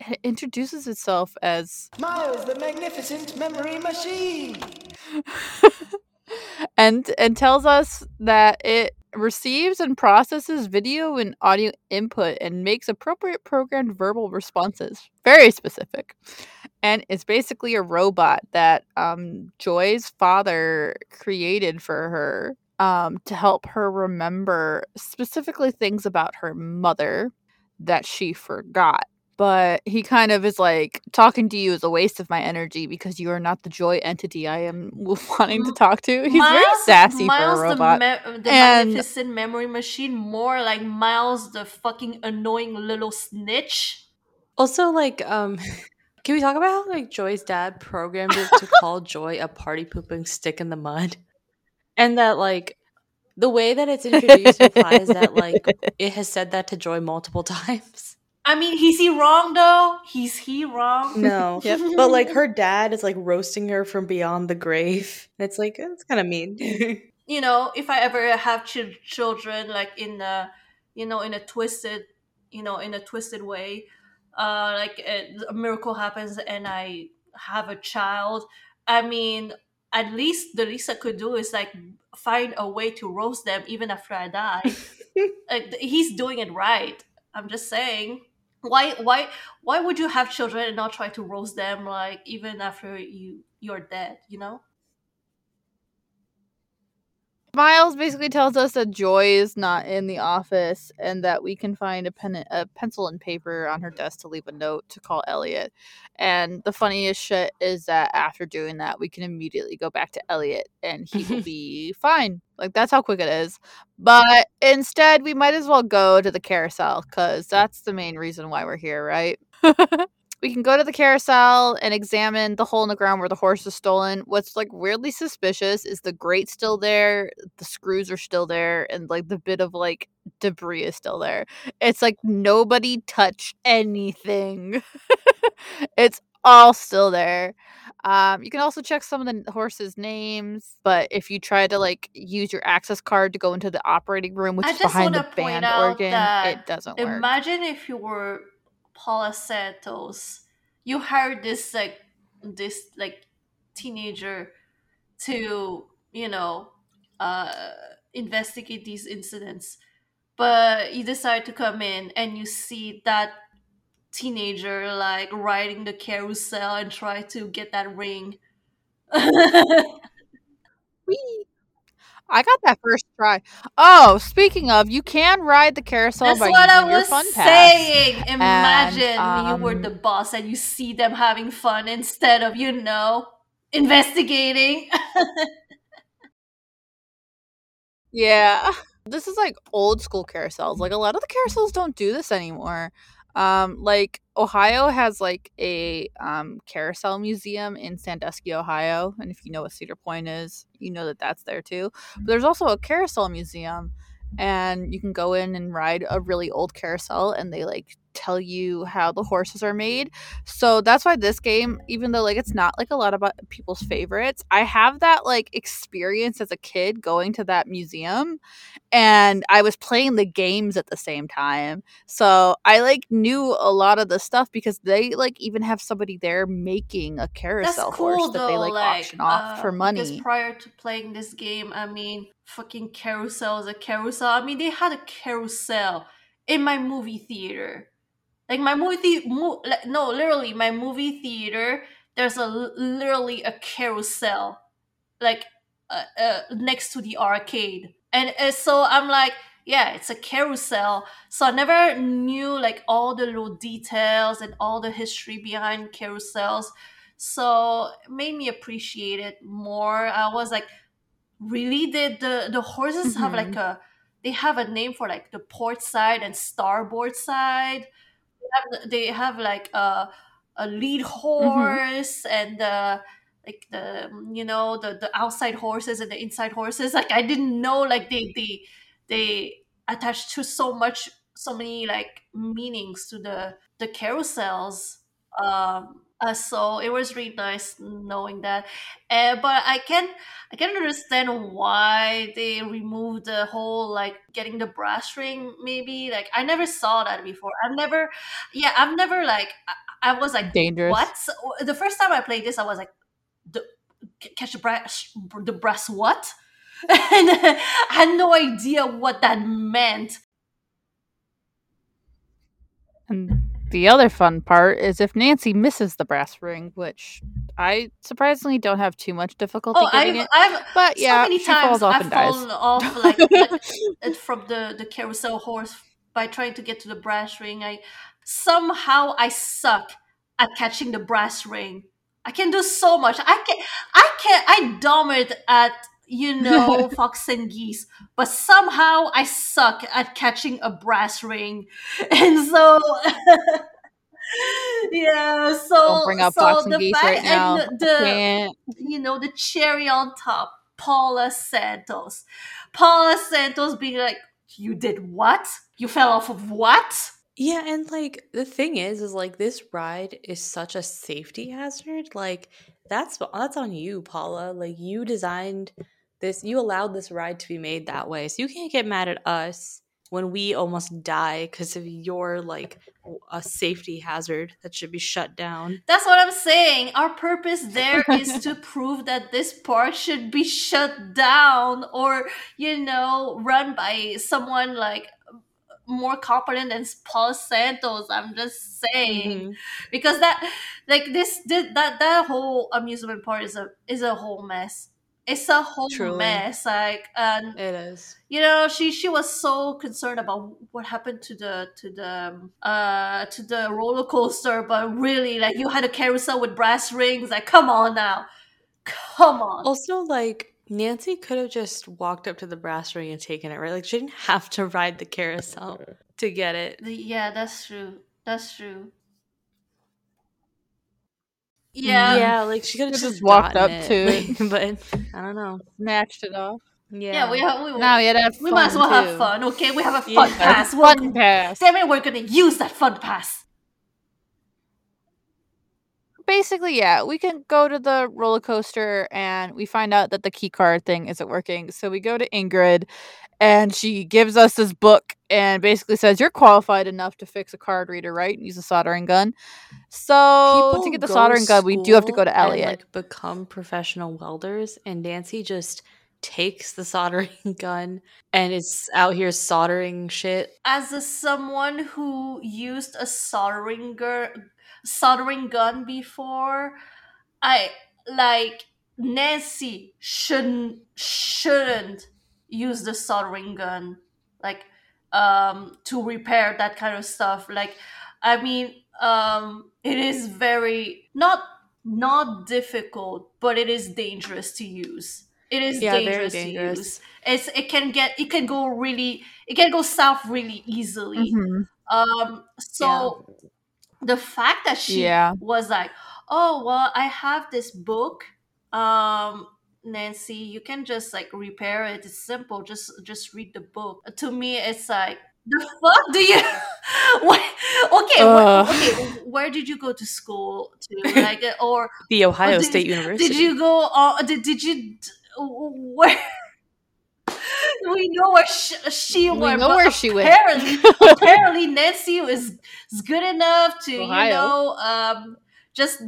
it introduces itself as Miles, the magnificent memory machine. and and tells us that it receives and processes video and audio input and makes appropriate programmed verbal responses. Very specific. And it's basically a robot that um, Joy's father created for her um, to help her remember specifically things about her mother that she forgot. But he kind of is like, talking to you is a waste of my energy because you are not the joy entity I am wanting to talk to. He's very sassy Miles for a robot. The, me- the And- magnificent memory machine, more like Miles, the fucking annoying little snitch. Also, like, um, can we talk about how like Joy's dad programmed it to call Joy a party pooping stick in the mud, and that like the way that it's introduced implies that like it has said that to Joy multiple times. I mean, is he wrong though? He's he wrong? No. Yep. But like her dad is like roasting her from beyond the grave. It's like it's kind of mean. you know, if I ever have ch- children, like in a, you know, in a twisted, you know, in a twisted way, uh, like a, a miracle happens and I have a child. I mean, at least the least I could do is like find a way to roast them even after I die. like, he's doing it right. I'm just saying. Why why why would you have children and not try to roast them like even after you you're dead, you know? Miles basically tells us that Joy is not in the office and that we can find a pen, a pencil and paper on her desk to leave a note to call Elliot. And the funniest shit is that after doing that, we can immediately go back to Elliot and he will be fine. Like that's how quick it is. But instead, we might as well go to the carousel because that's the main reason why we're here, right? we can go to the carousel and examine the hole in the ground where the horse is stolen. What's like weirdly suspicious is the grate still there, the screws are still there, and like the bit of like debris is still there. It's like nobody touched anything. it's all still there. Um, you can also check some of the horses' names, but if you try to like use your access card to go into the operating room, which I is behind the want to point band organ, it doesn't work. imagine if you were Paula Santos, you hired this like this like teenager to you know uh investigate these incidents, but you decide to come in and you see that teenager like riding the carousel and try to get that ring. Whee! I got that first try. Oh, speaking of, you can ride the carousel That's by what I using your was fun pass. saying. Imagine you were um, the boss and you see them having fun instead of, you know, investigating. Yeah. This is like old school carousels. Like a lot of the carousels don't do this anymore. Um, like Ohio has like a um, carousel museum in Sandusky, Ohio, and if you know what Cedar Point is, you know that that's there too. But there's also a carousel museum, and you can go in and ride a really old carousel, and they like tell you how the horses are made. So that's why this game, even though like it's not like a lot uh, people's favorites, I have that like experience as a kid going to that museum and I was playing the games at the same time. So I like knew a lot of the stuff because they like even have somebody there making a carousel cool horse that though. they like, like, auction off uh, for Because money. prior to playing this game, I mean, fucking carousel is a carousel. I mean, they had a carousel in my movie theater. Like my movie, mo- like, no, literally, my movie theater. There's a literally a carousel, like uh, uh, next to the arcade, and uh, so I'm like, yeah, it's a carousel. So I never knew like all the little details and all the history behind carousels. So it made me appreciate it more. I was like, really? Did the the horses have like a they have a name for like the port side and starboard side? They have, they have like a a lead horse and the like the you know the the outside horses and the inside horses. Like I didn't know like they they they attached to so much so many like meanings to the the carousels. Um, uh, so it was really nice knowing that. Uh, but I can I can understand why they removed the whole like getting the brass ring. Maybe like I never saw that before. I've never, yeah, I've never like I, I was like Dangerous. what? The first time I played this, I was like, the catch the brass, the brass what? and I had no idea what that meant. And the other fun part is if Nancy misses the brass ring, which I surprisingly don't have too much difficulty Oh, getting I've, it. I've But so yeah, many she times falls off I've and dies. fallen off like, like it from the the carousel horse by trying to get to the brass ring. I somehow I suck at catching the brass ring. I can do so much. I can I can I dominate at you know fox and geese, but somehow I suck at catching a brass ring, and so. yeah, so Don't bring up so Fox and the Geese fact right now. the you know, the cherry on top, Paula Santos. Paula Santos being like, You did what? You fell off of what? Yeah, and like the thing is, is like this ride is such a safety hazard. Like that's that's on you, Paula. Like you designed this, you allowed this ride to be made that way, so you can't get mad at us when we almost die because of your like a safety hazard that should be shut down. That's what I'm saying. Our purpose there is to prove that this park should be shut down or, you know, run by someone like more competent than Paul Santos. I'm just saying Mhm. because that, like this, thi- that that whole amusement park is a is a whole mess. It's a whole Truly. mess. Like, and It is. you know she she was so concerned about what happened to the to the um, uh to the roller coaster but really like you had a carousel with brass rings like come on now come on Also, like Nancy could have just walked up to the brass ring and taken it, right? Like she didn't have to ride the carousel to get it. Yeah that's true that's true yeah yeah, mm-hmm. like she could have just, just walked gotten up to it, but I don't know. Snatched it off. Yeah, yeah we have we, Now we had to we might as well fun, have fun okay we have a Yeah. fun pass We'll- Fun pass. damn it we're gonna use that fun pass basically, yeah, we can go to the roller coaster and we find out that the key card thing isn't working. So we go to Ingrid and she gives us this book and basically says, You're qualified enough to fix a card reader, right? And use a soldering gun. So to get the soldering gun, we do have to go to Elliot. like become professional welders, and Nancy just takes the soldering gun and is out here soldering shit. as a someone who used a soldering gun soldering gun before i like nancy shouldn't shouldn't use the soldering gun like um to repair that kind of stuff. Like i mean um it is very not not difficult but it is dangerous to use. It is Yeah, very dangerous, to use. It's it can get it can go really it can go south really easily. Mhm. um so the fact that she Yeah. was like oh well i have this book um nancy you can just like repair it it's simple just just read the book to me it's like the fuck do you what okay Ugh. where, okay where did you go to school to like uh, or The Ohio did- State University. did you go uh, did, did you where we know where she, she We went know where she went. apparently apparently nancy was, is good enough to you know um just uh,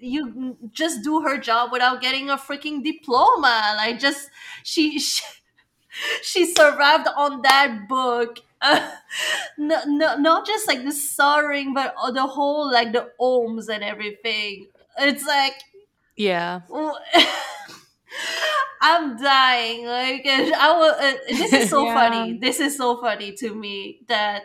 you just do her job without getting a freaking diploma like just she she, she survived on that book uh, no, no, not just like the soldering but the whole like the ohms and everything it's like Yeah. I'm dying. Like I was. Uh, this is so Yeah. funny. This is so funny to me that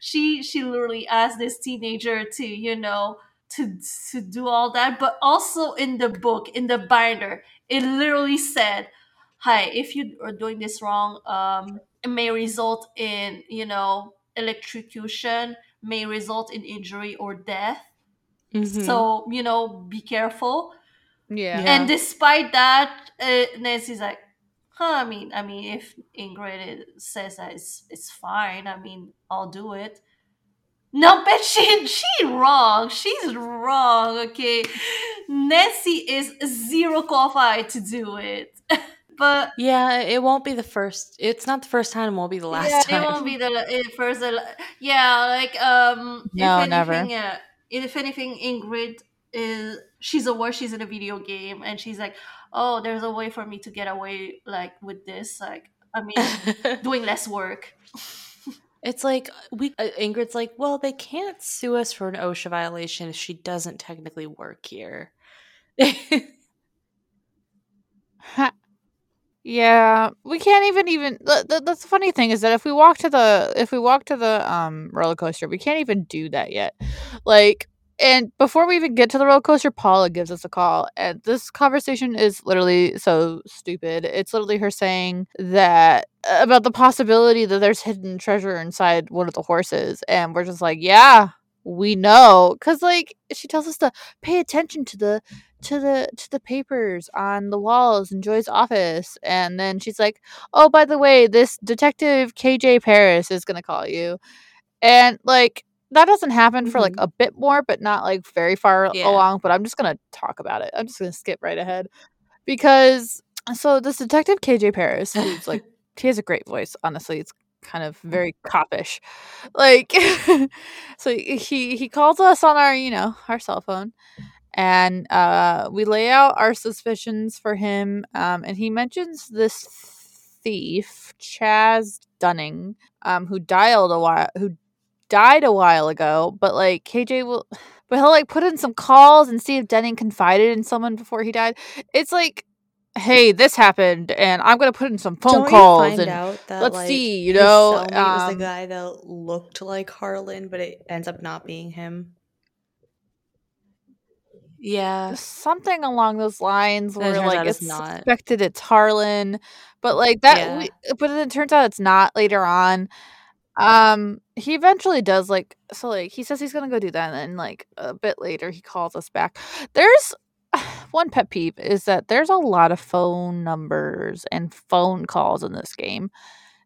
she she literally asked this teenager to you know to to do all that, but also in the book in the binder it literally said, "Hi, if you are doing this wrong, um, it may result in you know electrocution, may result in injury or death. Mhm. So you know be careful." Yeah. Yeah. And despite that, uh, Nancy's like, huh, I mean, I mean, if Ingrid says that it's it's fine, I mean, I'll do it. No, but she she wrong. She's wrong. Okay, Nancy is zero qualified to do it. but yeah, it won't be the first. It's not the first time. It won't be the last yeah, time. it won't be the first. Yeah, like um, No, if never. anything, uh, if anything, Ingrid is she's aware she's in a video game, and she's like, oh, there's a way for me to get away like with this. Like, I mean, doing less work. It's like we uh, Ingrid's like, well, they can't sue us for an OSHA violation if she doesn't technically work here. Yeah, we can't even even. The, the, that's the funny thing is that if we walk to the if we walk to the um roller coaster, we can't even do that yet. Like, and before we even get to the roller coaster, Paula gives us a call, and this conversation is literally so stupid. It's literally her saying that uh, about the possibility that there's hidden treasure inside one of the horses, and we're just like, yeah, we know, because like she tells us to pay attention to the to the to the papers on the walls in Joy's office and then she's like, "Oh, by the way, this detective KJ Paris is to call you." And like that doesn't happen for like Mhm. a bit more, but not like very far Yeah. along. But I'm just gonna talk about it. I'm just gonna skip right ahead because so this detective KJ Paris, who's like he has a great voice. Honestly, it's kind of very copish. Like, so he he calls us on our you know our cell phone, and uh, we lay out our suspicions for him. Um, and he mentions this thief, Chaz Dunning, um, who dialed a while who died a while ago. But like KJ will. But he'll like put in some calls and see if Dunning confided in someone before he died. It's like, hey, this happened, and I'm gonna put in some phone Don't calls and that let's like, see, you know, cellmate was um, the guy that looked like Harlan, but it ends up not being him. Yeah, something along those lines where like it's it's not. suspected it's Harlan, but like that. Yeah. We, but then it turns out it's not later on. Um, he eventually does like so like he says he's gonna go do that, and then like a bit later he calls us back. There's one pet peeve is that there's a lot of phone numbers and phone calls in this game.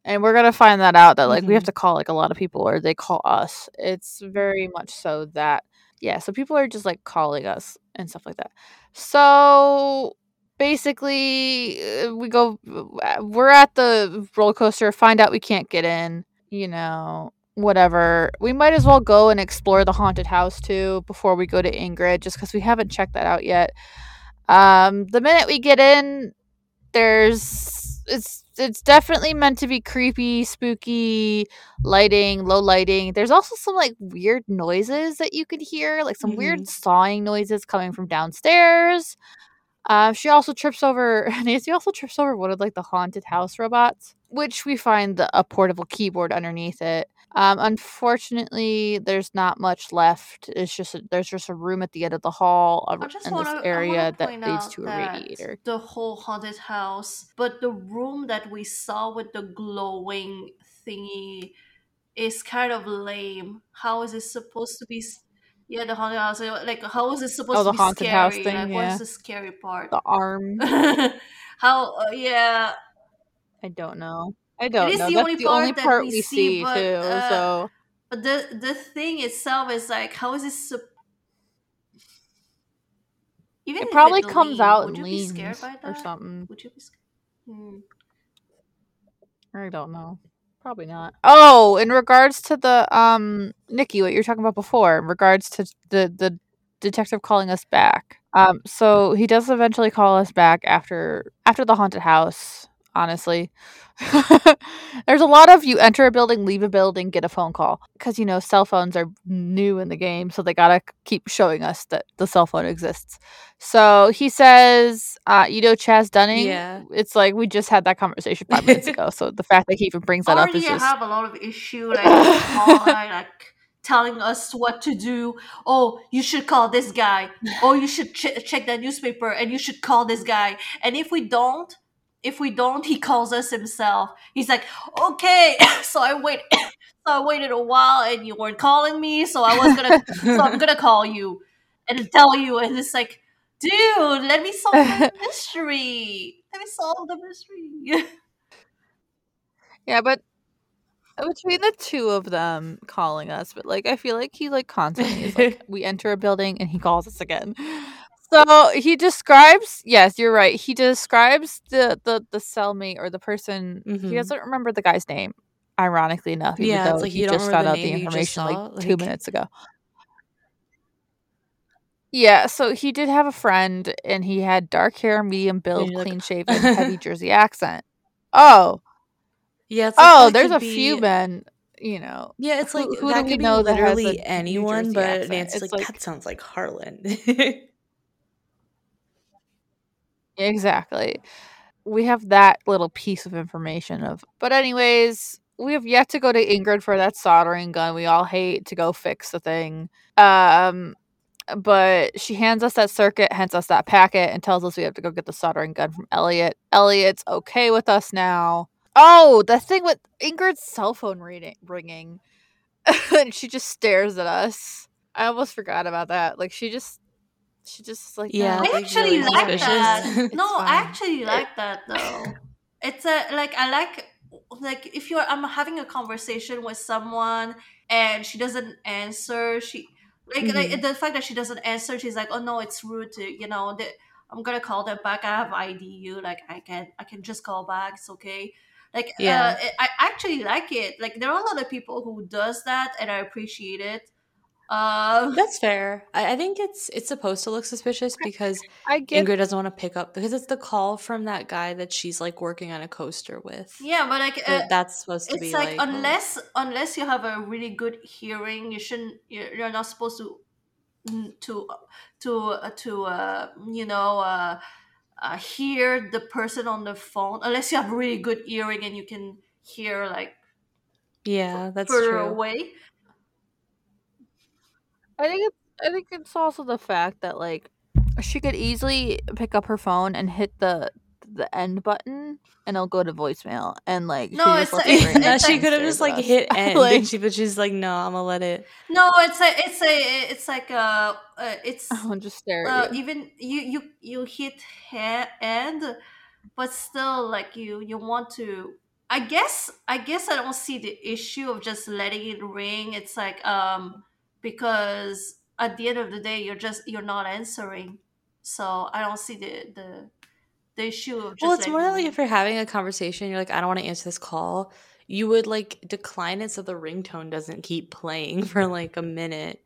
And we're gonna find that out that like we have Mhm. to call like a lot of people or they call us. It's very much so that yeah, so people are just like calling us and stuff like that. So basically, uh, we go. uh, We're at the roller coaster. Find out we can't get in. You know, whatever. We might as well go and explore the haunted house too before we go to Ingrid, just because we haven't checked that out yet. Um, the minute we get in, there's it's it's definitely meant to be creepy, spooky lighting, low lighting. There's also some like weird noises that you could hear, like some weird sawing noises coming from downstairs. Uh, she also trips over Nancy also trips over one of like the haunted house robots, which we find the, a portable keyboard underneath it. Um, unfortunately, there's not much left. It's just a, there's just a room at the end of the hall just in want this area that leads to a radiator. the whole haunted house, but the room that we saw with the glowing thingy is kind of lame. How is it supposed to be? Yeah, the haunted house. Like, how is it supposed Oh, to be haunted scary? house thing, like, yeah. what's the scary part? The arm. how? Uh, yeah, I don't know. I don't is know. the That's only the only part that part we we see, but, too. uh, so but the the thing itself is like, how is it? Sup- Even it probably comes leaned, out would and you be scared by or something. Would you be scared? Hmm. I don't know. Probably not. Oh, in regards to the um Nikki, what you were talking about before, in regards to the the detective calling us back. Um, so he does eventually call us back after after the haunted house. Honestly, there's a lot of you enter a building, leave a building, get a phone call because you know cell phones are new in the game, so they gotta keep showing us that the cell phone exists. So he says, uh, you know, Chaz Dunning. Yeah. It's like we just had that conversation five minutes ago. So the fact that he even brings that up already is just have a lot of issue like calling, like telling us what to do oh you should call this guy oh you should ch- check that newspaper and you should call this guy and if we don't if we don't he calls us himself. He's like okay. So i wait so i waited a while and you weren't calling me so i was gonna so i'm gonna call you and tell you. And it's like dude let me solve the mystery. Let me solve the mystery. Yeah, but between the two of them calling us, but like I feel like he like constantly is like we enter a building and he calls us again. So he describes yes, you're right. He describes the the the cellmate or the person. He Mhm. doesn't remember the guy's name. Ironically enough, Yeah, though like he just found the out the name you just information saw, like two like- minutes ago. Yeah, so he did have a friend, and he had dark hair, medium build, like, clean shaven, heavy Jersey accent. Oh, Yeah, like oh, there's a few men. You know, Yeah, it's like who do that we be know that has literally anyone, but accent? Nancy's It's like, like- that sounds like Harlan. Exactly. We have that little piece of information of but anyways, we have yet to go to Ingrid for that soldering gun. We all hate to go fix the thing. Um but she hands us that circuit, hands us that packet, and tells us we have to go get the soldering gun from Elliot. Elliot's okay with us now. Oh, the thing with Ingrid's cell phone reading, ringing. and she just stares at us. I almost forgot about that. Like she just, she just like Yeah, I actually really like suspicious. that. It's no, I actually like that though. It's a like I like like if you're I'm having a conversation with someone and she doesn't answer, she like, like Mhm. the fact that she doesn't answer, she's like, oh no, it's rude to you know that I'm gonna call them back. I have ID you, like I can I can just call back. It's okay. Like Yeah. uh, I actually like it. Like there are a lot of people who does that, and I appreciate it. Uh, That's fair. I, I think it's it's supposed to look suspicious because I get Ingrid doesn't want to pick up because it's the call from that guy that she's like working on a coaster with. yeah, but like So uh, that's supposed to be like, like, oh, unless unless you have a really good hearing you shouldn't you're, you're not supposed to to to uh, to uh, you know uh, uh, hear the person on the phone unless you have really good hearing and you can hear like yeah, that's further true. away I think it's I think it's also the fact that like she could easily pick up her phone and hit the the end button and it'll go to voicemail and like No, she it's just a- it it's- it's she could have just like us. hit end, Like, she but she's like, no, I'm gonna let it. no it's a it's a it's like a uh it's I'll just stare uh, you. even you you you hit ha- end but still like you you want to i guess i guess i don't see the issue of just letting it ring it's like um because at the end of the day you're just you're not answering so i don't see the the the issue of just Well, it's letting more like if you're having a conversation, you're like, I don't want to answer this call. You would like decline it so the ringtone doesn't keep playing for like a minute.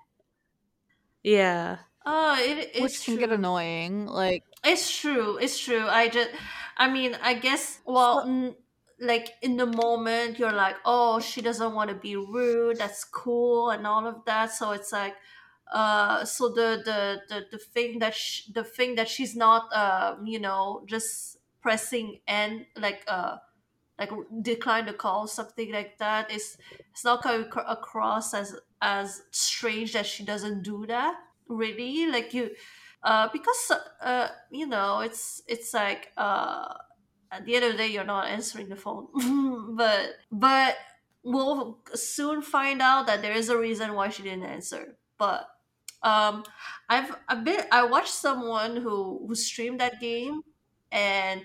Yeah. oh it, it's Which can true. get annoying. Like It's true. It's true. I just, I mean, I guess, well, n- like in the moment, you're like, oh, she doesn't want to be rude. That's cool and all of that. So it's like, uh, so the the the, the thing that sh- the thing that she's not, uh, you know, just pressing and like uh like decline the call something like that is it's not coming across as as strange that she doesn't do that really like you uh because uh you know it's it's like uh at the end of the day you're not answering the phone. But but we'll soon find out that there is a reason why she didn't answer. But um i've i've been i watched someone who who streamed that game and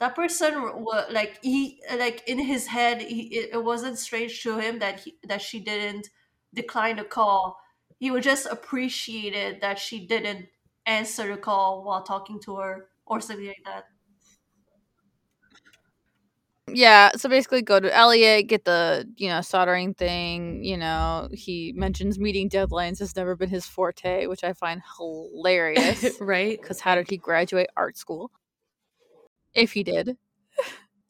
that person was like he like in his head he, it, it wasn't strange to him that he, that she didn't decline the call. He would just appreciated that she didn't answer the call while talking to her or something like that yeah, so basically go to Elliot, get the, you know, soldering thing, you know, he mentions meeting deadlines has never been his forte, which I find hilarious. right? Because how did he graduate art school? If he did.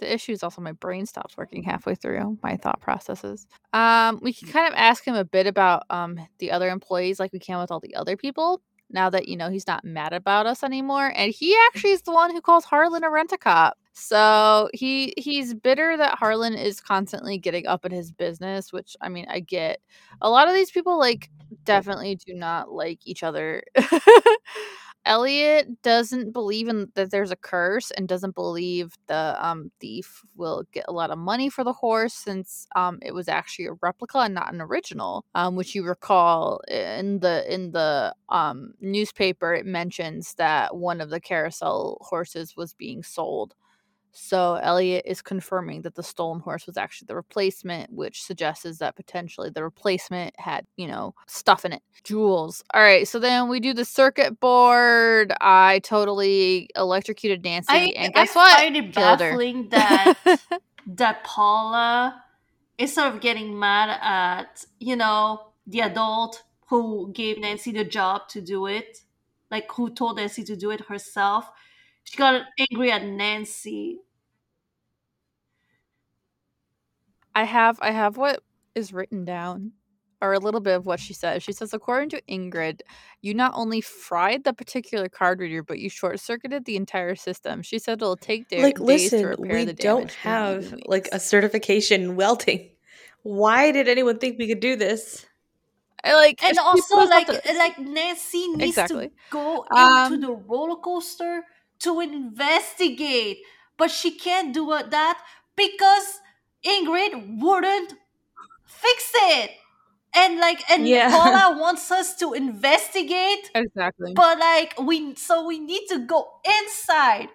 The issue is also my brain stops working halfway through my thought processes. Um, we can kind of ask him a bit about um the other employees, like we can with all the other people. Now that you know he's not mad about us anymore, and he actually is the one who calls Harlan a rent a cop. So he he's bitter that Harlan is constantly getting up in his business, which I mean I get. A lot of these people like definitely do not like each other. Elliot doesn't believe in that there's a curse and doesn't believe the um thief will get a lot of money for the horse since um it was actually a replica and not an original. Um which you recall in the in the um newspaper it mentions that one of the carousel horses was being sold. So Elliot is confirming that the stolen horse was actually the replacement, which suggests that potentially the replacement had, you know, stuff in it. Jewels. All right, so then we do the circuit board. I totally electrocuted Nancy, I, and I guess what? find it Killed her. baffling that that Paula instead of getting mad at you know the adult who gave Nancy the job to do it, like who told Nancy to do it herself, she got angry at Nancy. I have I have what is written down or a little bit of what she says. She says according to Ingrid, you not only fried the particular card reader but you short-circuited the entire system. She said it'll take da- like, days to listen, repair we the don't damage. not have like a certification in welding. Why did anyone think we could do this? I like And also, like, off the- like Nancy needs Exactly. to go Um, into the roller coaster to investigate, but she can't do that because Ingrid wouldn't fix it. And like, and Yeah. Paula wants us to investigate, exactly. but like, we so we need to go inside.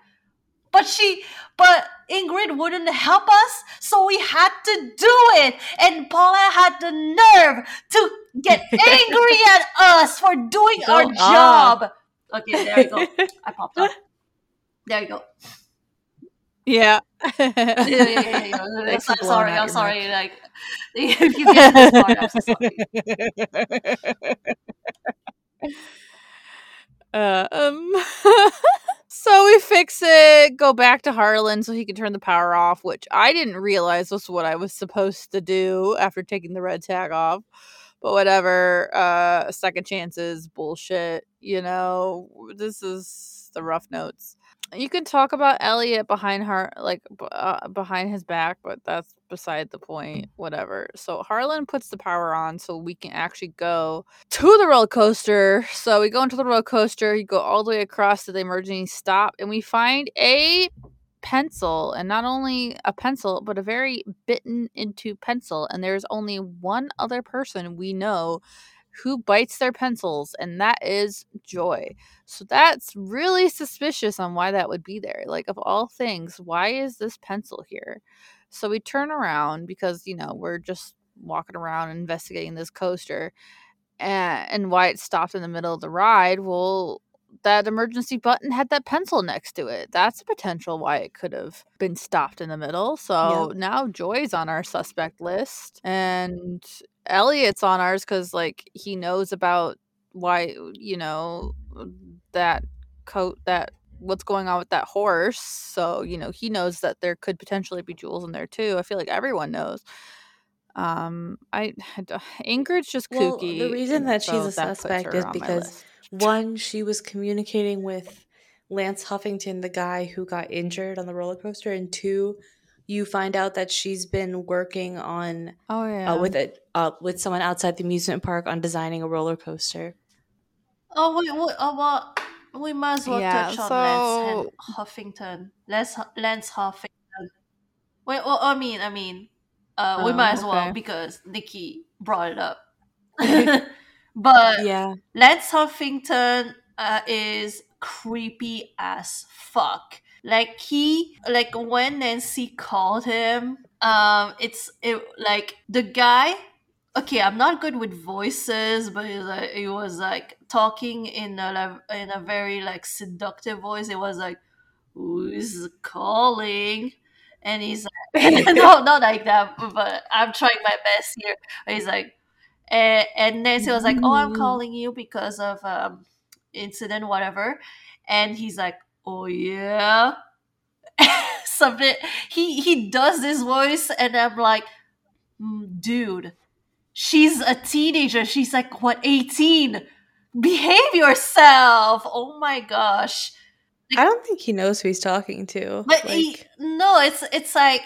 but she but Ingrid wouldn't help us, so we had to do it. And Paula had the nerve to get angry at us for doing Go our on. job. Okay, there you go. I popped up. There you go. Yeah. Yeah, yeah, yeah, yeah, yeah. Thanks for I'm sorry. I'm sorry. Like, if you get this part, I'm so sorry. Uh, um, so we fix it, go back to Harlan so he can turn the power off, which I didn't realize was what I was supposed to do after taking the red tag off. But whatever, uh, second chances, bullshit. You know, this is the rough notes. You can talk about Elliot behind her, like uh, behind his back, but that's beside the point. Whatever. So Harlan puts the power on so we can actually go to the roller coaster. So we go into the roller coaster, you go all the way across to the emergency stop, and we find a pencil, and not only a pencil, but a very bitten into pencil. And there's only one other person we know who bites their pencils, and that is Joy. So that's really suspicious on why that would be there. Like, of all things, why is this pencil here? So we turn around because, you know, we're just walking around investigating this coaster and, and why it stopped in the middle of the ride. Well, that emergency button had that pencil next to it. That's a potential why it could have been stopped in the middle. So now Joy's on our suspect list and Elliot's on ours because, like, he knows about why, you know, that coat, that what's going on with that horse. So, you know, he knows that there could potentially be jewels in there too. I feel like everyone knows. Um, I Ingrid's just kooky. Well, the reason that she's so a suspect is because one, she was communicating with Lance Huffington, the guy who got injured on the roller coaster, and two, you find out that she's been working on Oh yeah, uh, with it uh, with someone outside the amusement park on designing a roller coaster. Oh, wait, we, oh, well, we might as well Yeah, touch on so- Lance Huffington. Lance, Hu- Lance Huffington. Wait, well, I mean, I mean, uh, we Oh, might as well because Nikki brought it up. but Yeah, Lance Huffington uh, is creepy as fuck. Like he, like when Nancy called him, um, it's it like the guy. Okay, I'm not good with voices, but it was like, it was like talking in a in a very like seductive voice. It was like, "Who's calling?" And he's like, no, not like that. But I'm trying my best here. He's like, and, and Nancy was like, "Oh, I'm calling you because of um incident, whatever." And he's like, "Oh yeah." Something he he does this voice, and I'm like, "Mm, "Dude, she's a teenager. She's like what, 18? Behave yourself!" Oh my gosh. I don't think he knows who he's talking to. But like, he, no, it's it's like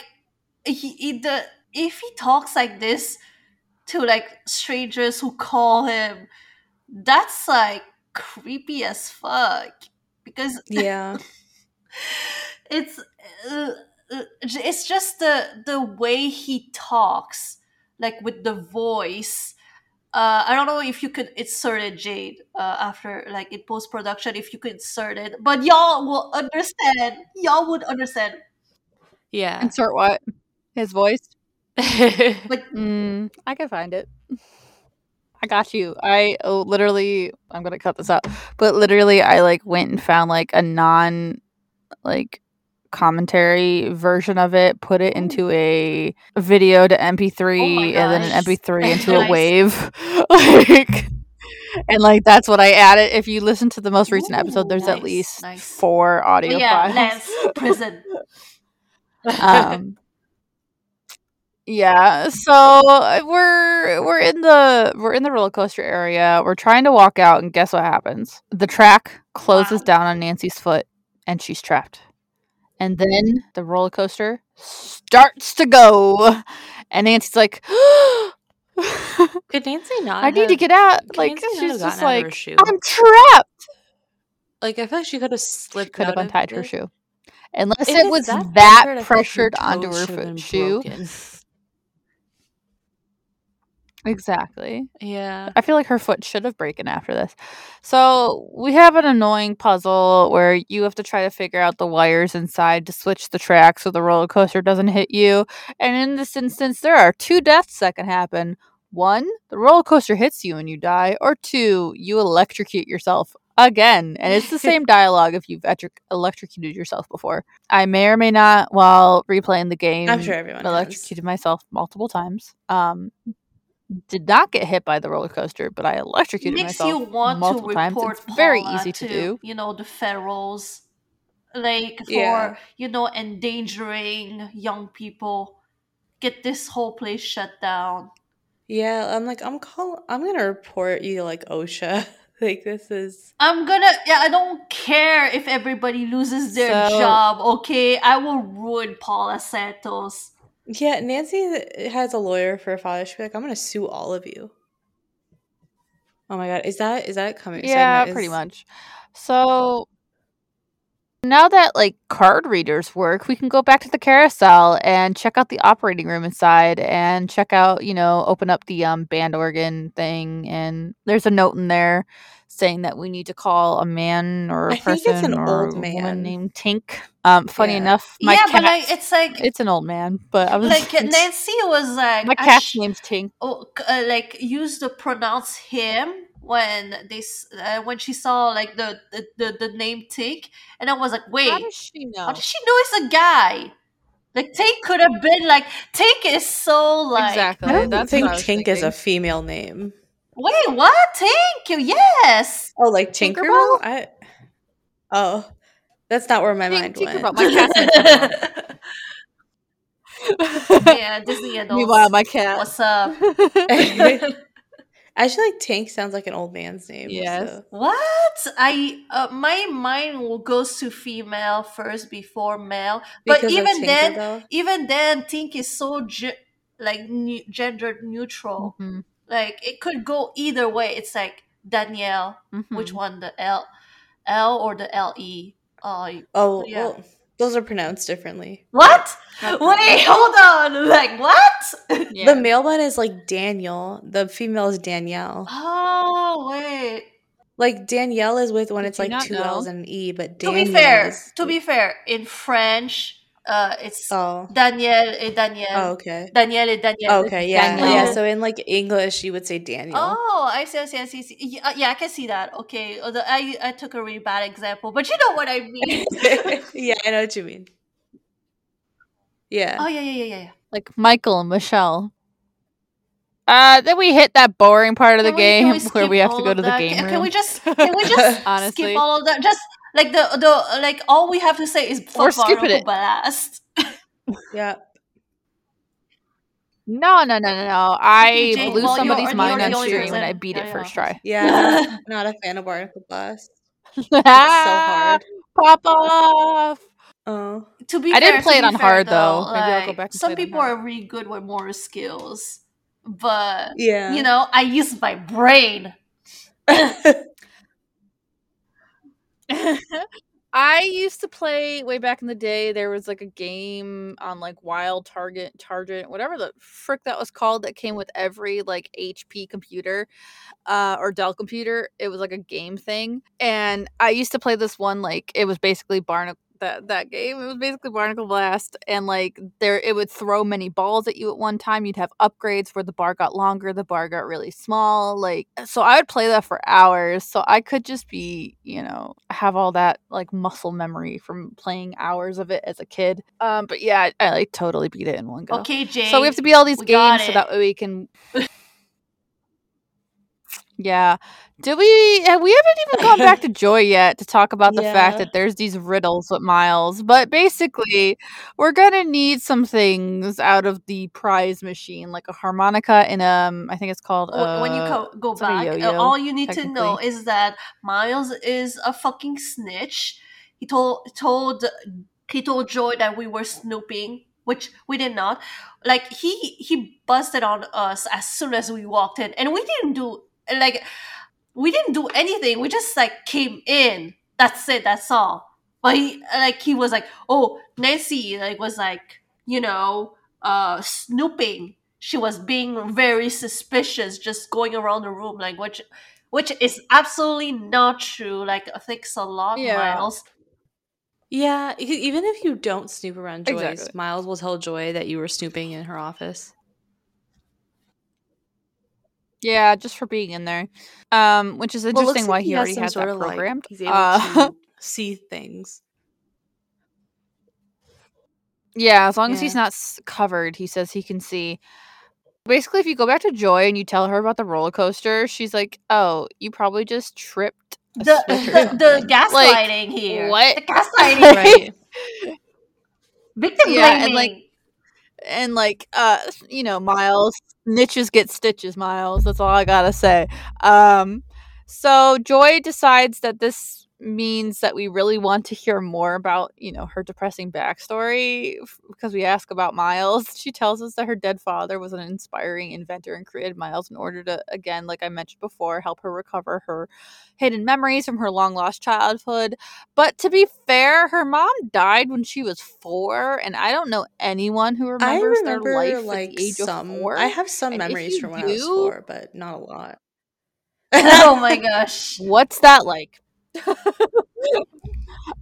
he, he the if he talks like this to like strangers who call him, that's like creepy as fuck. Because yeah, it's uh, uh, it's just the the way he talks, like with the voice. Uh, I don't know if you could insert it, Jade, uh, after like in post production, if you could insert it, but y'all will understand. Y'all would understand. yeah. insert what his voice. Like Mm, I can find it. I got you. I oh, literally, I'm gonna cut this out, but literally, I like went and found like a non, like commentary version of it, put it into a video to MP3, Oh and then an. MP3 into Nice. a wave, like, and like that's what I added. If you listen to the most recent episode, there's at least nice. four audio But yeah, files. Prison. um yeah so uh, we're we're in the we're in the roller coaster area we're trying to walk out and guess what happens the track closes Wow. down on nancy's foot and she's trapped and then the roller coaster starts to go and nancy's like Could Nancy not? i need to get out like Nancy she's just gotten out of her like i'm trapped Like I feel like she could have slipped. could have untied her it. shoe unless If it was that that, pressured, I feel like her pressured onto her have foot shoe. Exactly. Yeah. I feel like her foot should have broken after this. So we have an annoying puzzle where you have to try to figure out the wires inside to switch the track so the roller coaster doesn't hit you. And in this instance, there are two deaths that can happen. One, the roller coaster hits you and you die, or two, you electrocute yourself again. And it's the same dialogue if you've electric- electrocuted yourself before. I may or may not, while replaying the game, I'm sure everyone has. electrocuted myself multiple times. Um, did not get hit by the roller coaster, but I electrocuted makes myself you want to multiple times. report It's very Paula easy to do. you know the federals like for Yeah. you know endangering young people get this whole place shut down Yeah, I'm like I'm call I'm gonna report you like OSHA. like this is i'm gonna yeah i don't care if everybody loses their So- job okay i will ruin paula santos yeah. Nancy has a lawyer for a father. She'd be like, I'm gonna sue all of you. Oh my god, is that is that coming? Yeah, segment pretty much. So now that like card readers work, we can go back to the carousel and check out the operating room inside and check out, you know, open up the um band organ thing and there's a note in there saying that we need to call a man or a I think it's person an or old a man. woman named Tink. Um funny Yeah. enough, my yeah cat but like it's like it's an old man, but I was like nancy was like my I cat's sh- name's Tink. oh, uh, like used to pronounce him when they uh, when she saw like the the, the, the name Tink, and I was like, wait, How does she know? how does she know it's a guy? Like Tink could have been like Tink is so like exactly. I don't That's think what I was Tink is a female name. wait what Tink yes Oh, like Tinkerbell? Tinkerbell? I oh, that's not where my Tink- mind Tinkerbell. went. My cat's yeah Disney adults. Meanwhile, my cat. What's up? I feel like Tink sounds like an old man's name. Yes. so- What I uh, my mind will goes to female first before male, but Because of even then, Tinkerbell? even then, Tink is so ge- like ne- gender neutral. Mhm, Like it could go either way. It's like Danielle, which mhm. one, the L, L or the L E? Uh, Oh, Yeah. well, those are pronounced differently. what? Not Wait, hold on. Like what? Yeah. The male one is like Daniel. The female is Danielle. Oh wait. Like Danielle is with when Did it's like two know? L's and an E, but To be fair, is to be fair, in French, uh, it's oh Daniel et Danielle. oh okay Daniel et Danielle. okay yeah Danielle. yeah. So in like English, you would say Daniel. Oh, I see, I see, I see. I see. Yeah, yeah, I can see that. Okay, although I I took a really bad example, but you know what I mean. yeah, I know what you mean. Yeah. oh yeah, yeah, yeah, yeah, yeah. like Michael and Michelle. Uh, then we hit that boring part of the we- game we where we have to go to the game Can, room. can we just can we just Honestly. skip all of that? Just like the the like all we have to say is We're fuck skipping Barnacle it. Blast. Yeah. No, no, no, no, no. I Jane, blew well, you're- somebody's you're mind the on stream and I beat it first try. Yeah, not, not a fan of Barnacle Blast. so It's so hard. Pop off. Oh. to be I didn't play it on fair, hard, though. Maybe I'll go back and some play it on people hard. are really good with more skills, but Yeah. you know, I use my brain. I used to play way back in the day. There was like a game on like Wild Target, Target, whatever the frick that was called, that came with every like HP computer uh, or Dell computer. It was like a game thing, and I used to play this one. Like it was basically Barnacle. That, that game. It was basically barnacle blast and like there it would throw many balls at you at one time. You'd have upgrades where the bar got longer the bar got really small like so i would play that for hours. So i could just be you know have all that like muscle memory from playing hours of it as a kid. Um but yeah i, I like totally beat it in one go. Okay, Jane. so we have to beat all these games so that way we can yeah did we have we haven't even gone back to joy yet to talk about the fact that there's these riddles with miles but basically we're gonna need some things out of the prize machine like a harmonica and um i think it's called Wh- when you uh, co- go it's like a back, yo-yo, all you need to know is that Miles is a fucking snitch. He told told he told Joy that we were snooping, which we did not. Like he he busted on us as soon as we walked in, and we didn't do like we didn't do anything. We just like came in. That's it. That's all. But he like he was like, oh Nancy like was like you know uh snooping she was being very suspicious, just going around the room, like which, which is absolutely not true. Like thanks a lot, Yeah. Miles. Yeah, even if you don't snoop around Joyce, Exactly. Miles will tell Joy that you were snooping in her office. Yeah, just for being in there. Um, which is Well, it interesting like why he, has already some has sort that of, like- programmed. he's able Uh, to see things. Yeah, as long as he's not covered, he says he can see. Basically, if you go back to Joy and you tell her about the roller coaster, she's like, "Oh, you probably just tripped a The the, the something." gaslighting here. what? The gaslighting. Right. Victim Yeah, blaming. and, like, and like, uh, you know, Miles niches get stitches. Miles, that's all I gotta say. Um, so Joy decides that this means that we really want to hear more about, you know, her depressing backstory because we ask about Miles. She tells us that her dead father was an inspiring inventor and created Miles in order to, again, like I mentioned before, help her recover her hidden memories from her long lost childhood. But to be fair, her mom died when she was four, and I don't know anyone who remembers remember their life like at the age some. of four. I have some And memories from when I was four, but not a lot. oh my gosh. What's that like?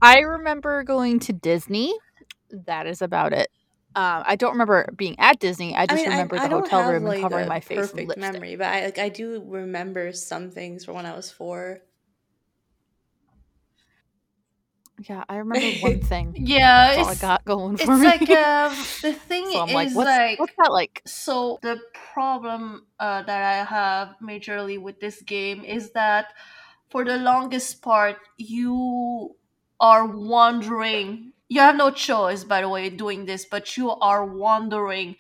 I remember going to Disney. That is about it. Um, I don't remember being at Disney. I just remember the don't hotel have, room and covering my face Perfect memory, but I like I do remember some things from when I was four. Yeah, I remember one thing. Yeah, That's all I got going it's for me. like um, the thing so I'm is like, what's, like what's that like? so the problem uh, that I have majorly with this game is that for the longest part you are wondering you have no choice by the way doing this but you are wondering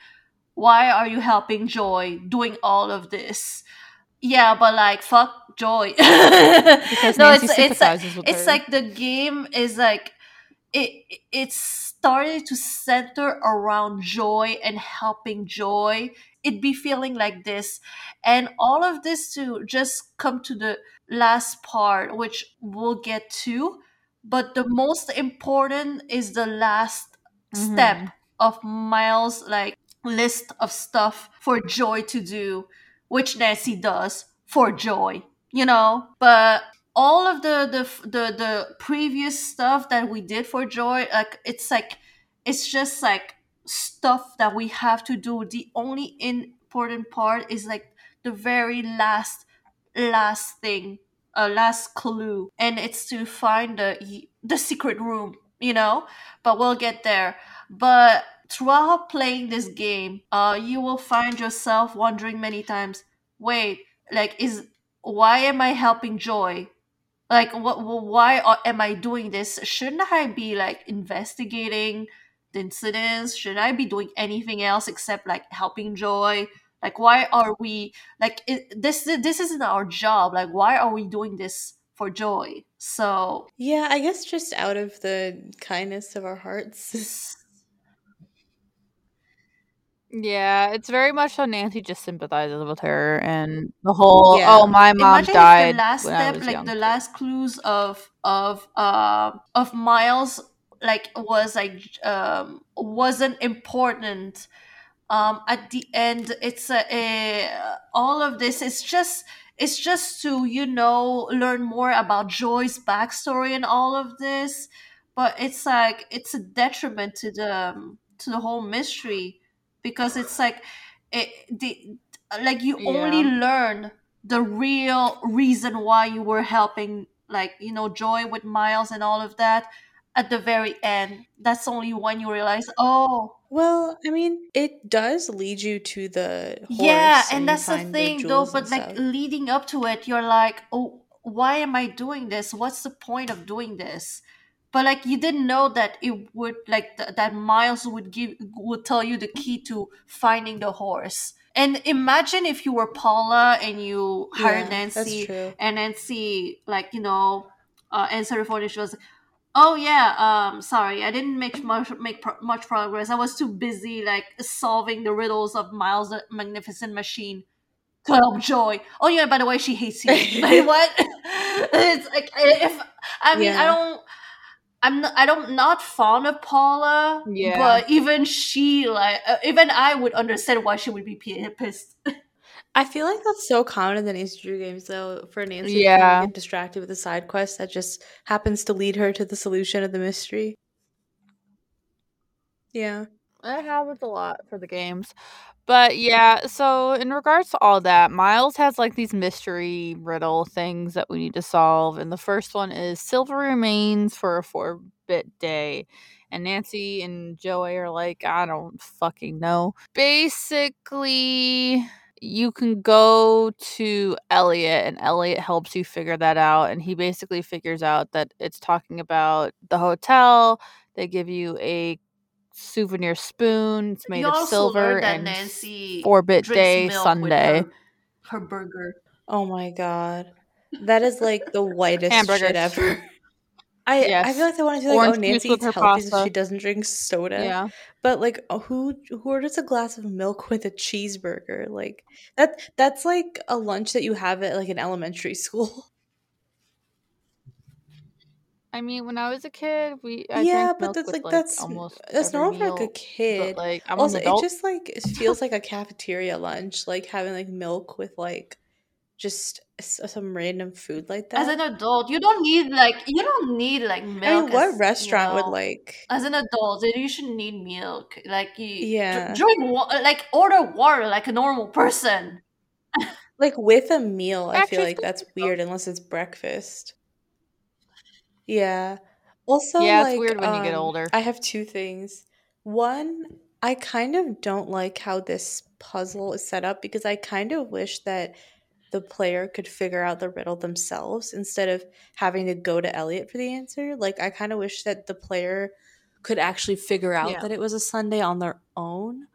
why are you helping joy doing all of this? Yeah but like fuck joy. Because no Nancy it's it's with it's her. like the game is like it it's started to center around joy and helping joy. It'd be feeling like this. And all of this to just come to the last part which we'll get to but the most important is the last step Mhm. of miles like list of stuff for joy to do which nancy does for joy you know but all of the the the, the previous stuff that we did for joy like it's like it's just like stuff that we have to do the only important part is like the very last last thing a last clue and it's to find the the secret room you know? But we'll get there. But throughout playing this game uh you will find yourself wondering many times wait like is why am i helping joy? Like what why am i doing this? Shouldn't i be like investigating the incidents? Should i be doing anything else except like helping joy like why are we like it, this this isn't our job like why are we doing this for joy so Yeah, I guess just out of the kindness of our hearts. Yeah, it's very much so Nancy just sympathizes with her and the whole Yeah. oh my mom imagine died if the last when I step was like young. the last clues of of uh of miles like was like um wasn't important um at the end it's a, a all of this is just it's just to you know learn more about joy's backstory and all of this. But it's like it's a detriment to the um, to the whole mystery because it's like it the like you only learn the real reason why you were helping like you know joy with miles and all of that at the very end. That's only when you realize oh Well, I mean, it does lead you to the horse yeah and and that's the thing though but like leading up to it you're like oh why am i doing this? What's the point of doing this? But like you didn't know that it would like th- that miles would give would tell you the key to finding the horse. And imagine if you were paula and you hired Yeah, that's nancy true. and nancy like you know uh, answered the phone and she was oh yeah um sorry i didn't make much make pro- much progress. I was too busy like solving the riddles of miles magnificent machine. To help joy. Oh yeah by the way she hates you. Like what? It's like if i mean i don't I'm not, I don't not fond of Paula, Yeah. but even she like uh, even I would understand why she would be pissed. I feel like that's so common in the Nancy Drew games, though, for Nancy to Yeah. kind get distracted with a side quest that just happens to lead her to the solution of the mystery. Yeah. It happens a lot for the games. But yeah, so in regards to all that, Miles has like these mystery riddle things that we need to solve. And the first one is silver remains for a four bit day. And Nancy and Joey are like, I don't fucking know. Basically, you can go to Elliot, and Elliot helps you figure that out. And he basically figures out that it's talking about the hotel. They give you a souvenir spoon. It's made you of also silver and Nancy four bit day sundae. her, her burger. Oh my god. That is like the whitest Hamburgers. shit ever. I I feel like they want to say like, Orange oh, Nancy with eats her healthy so she doesn't drink soda. Yeah. But like, uh, who who orders a glass of milk with a cheeseburger? Like that that's like a lunch that you have at like an elementary school. I mean, when I was a kid, we I yeah, drank but milk that's with like like that's almost that's every normal for like a kid. But like I'm also, it just like it feels like a cafeteria lunch, like having like milk with like just some random food like that. As an adult, you don't need like you don't need like milk. I mean, what as, restaurant you would like? As an adult, you shouldn't need milk. Like you, Yeah. drink wa- like order water like a normal person. Like with a meal, I feel like that's weird unless it's breakfast. Yeah. Also, Yeah, it's like, weird when you get um, older. I have two things. One, I kind of don't like how this puzzle is set up because I kind of wish that the player could figure out the riddle themselves instead of having to go to Elliot for the answer. Like, I kind of wish that the player could actually figure out Yeah. that it was a sundae on their own.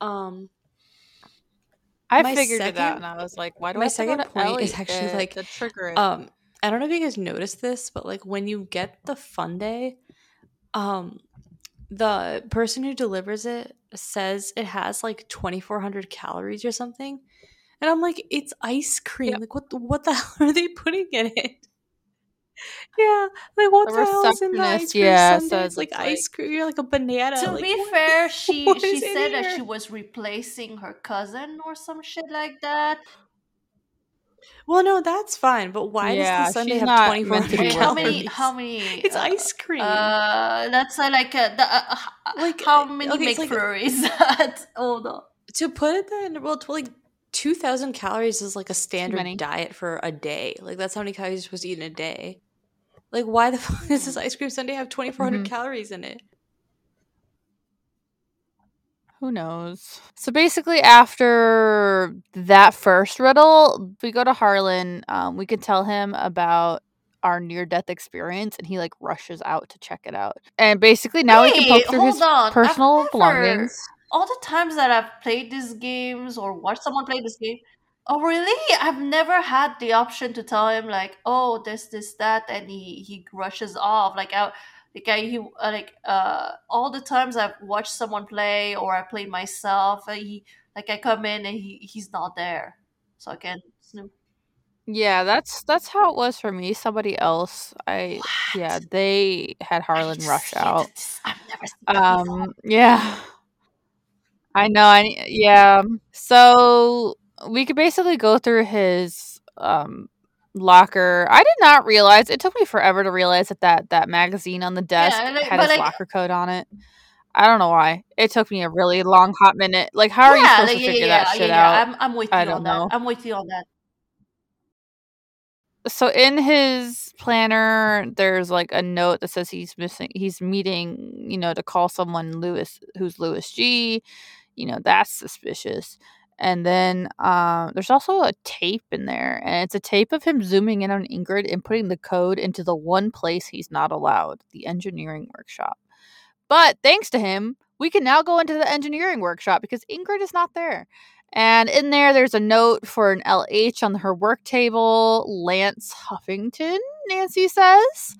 Um, I figured it out, and I was like, why do my I second point is actually, to- like, the trigger? Um, I don't know if you guys noticed this, but like when you get the fun day, um, the person who delivers it says it has like twenty four hundred calories or something, and I'm like, it's ice cream. Yep. Like what? the- What the hell are they putting in it? Yeah, like what The the, hell is in the ice cream yeah, sundae? says It's like it's ice cream. You're like a banana. to like, be what- fair, she she said that she was replacing her cousin or some shit like that. Well, no, that's fine. But why Yeah, does the sundae have twenty four meant to be hundred Okay, how many? How many? It's uh, ice cream. Uh, that's uh, like uh, the, uh, Like, like how many okay, it's like- that? Hold on. to put it then well to like 2000 calories is like a standard diet for a day like that's how many calories you're supposed to eat in a day like why the fuck does this ice cream sundae have 2400 Mhm. calories in it Who knows? So basically, after that first riddle, we go to Harlan. Um, we can tell him about our near death experience, and he like rushes out to check it out. And basically, now we can poke through his on. Personal belongings. All the times that I've played these games or watched someone play this game, oh really? I've never had the option to tell him like, oh, this, this, that, and he he rushes off. Like I, like I, he, uh, like uh, all the times I've watched someone play or I played myself, uh, he like I come in and he he's not there, so I can snoop. Yeah, that's that's how it was for me. Somebody else, I yeah, they had Harlan rush out. I've never. Um, yeah, I know. I yeah. So we could basically go through his um locker. I did not realize. It took me forever to realize that that, that magazine on the desk Yeah, like- had his like- locker code on it. I don't know why. It took me a really long hot minute. Like, how are you supposed like, to yeah, figure yeah, that yeah, shit yeah. out? I'm, I'm with you I on don't that. know. I'm with you on that. so in his planner there's like a note that says he's missing he's meeting you know to call someone lewis who's lewis g you know that's suspicious and then um, there's also a tape in there and it's a tape of him zooming in on ingrid and putting the code into the one place he's not allowed the engineering workshop but thanks to him we can now go into the engineering workshop because ingrid is not there and in there, there's a note for an LH on her work table. Lance Huffington, Nancy says.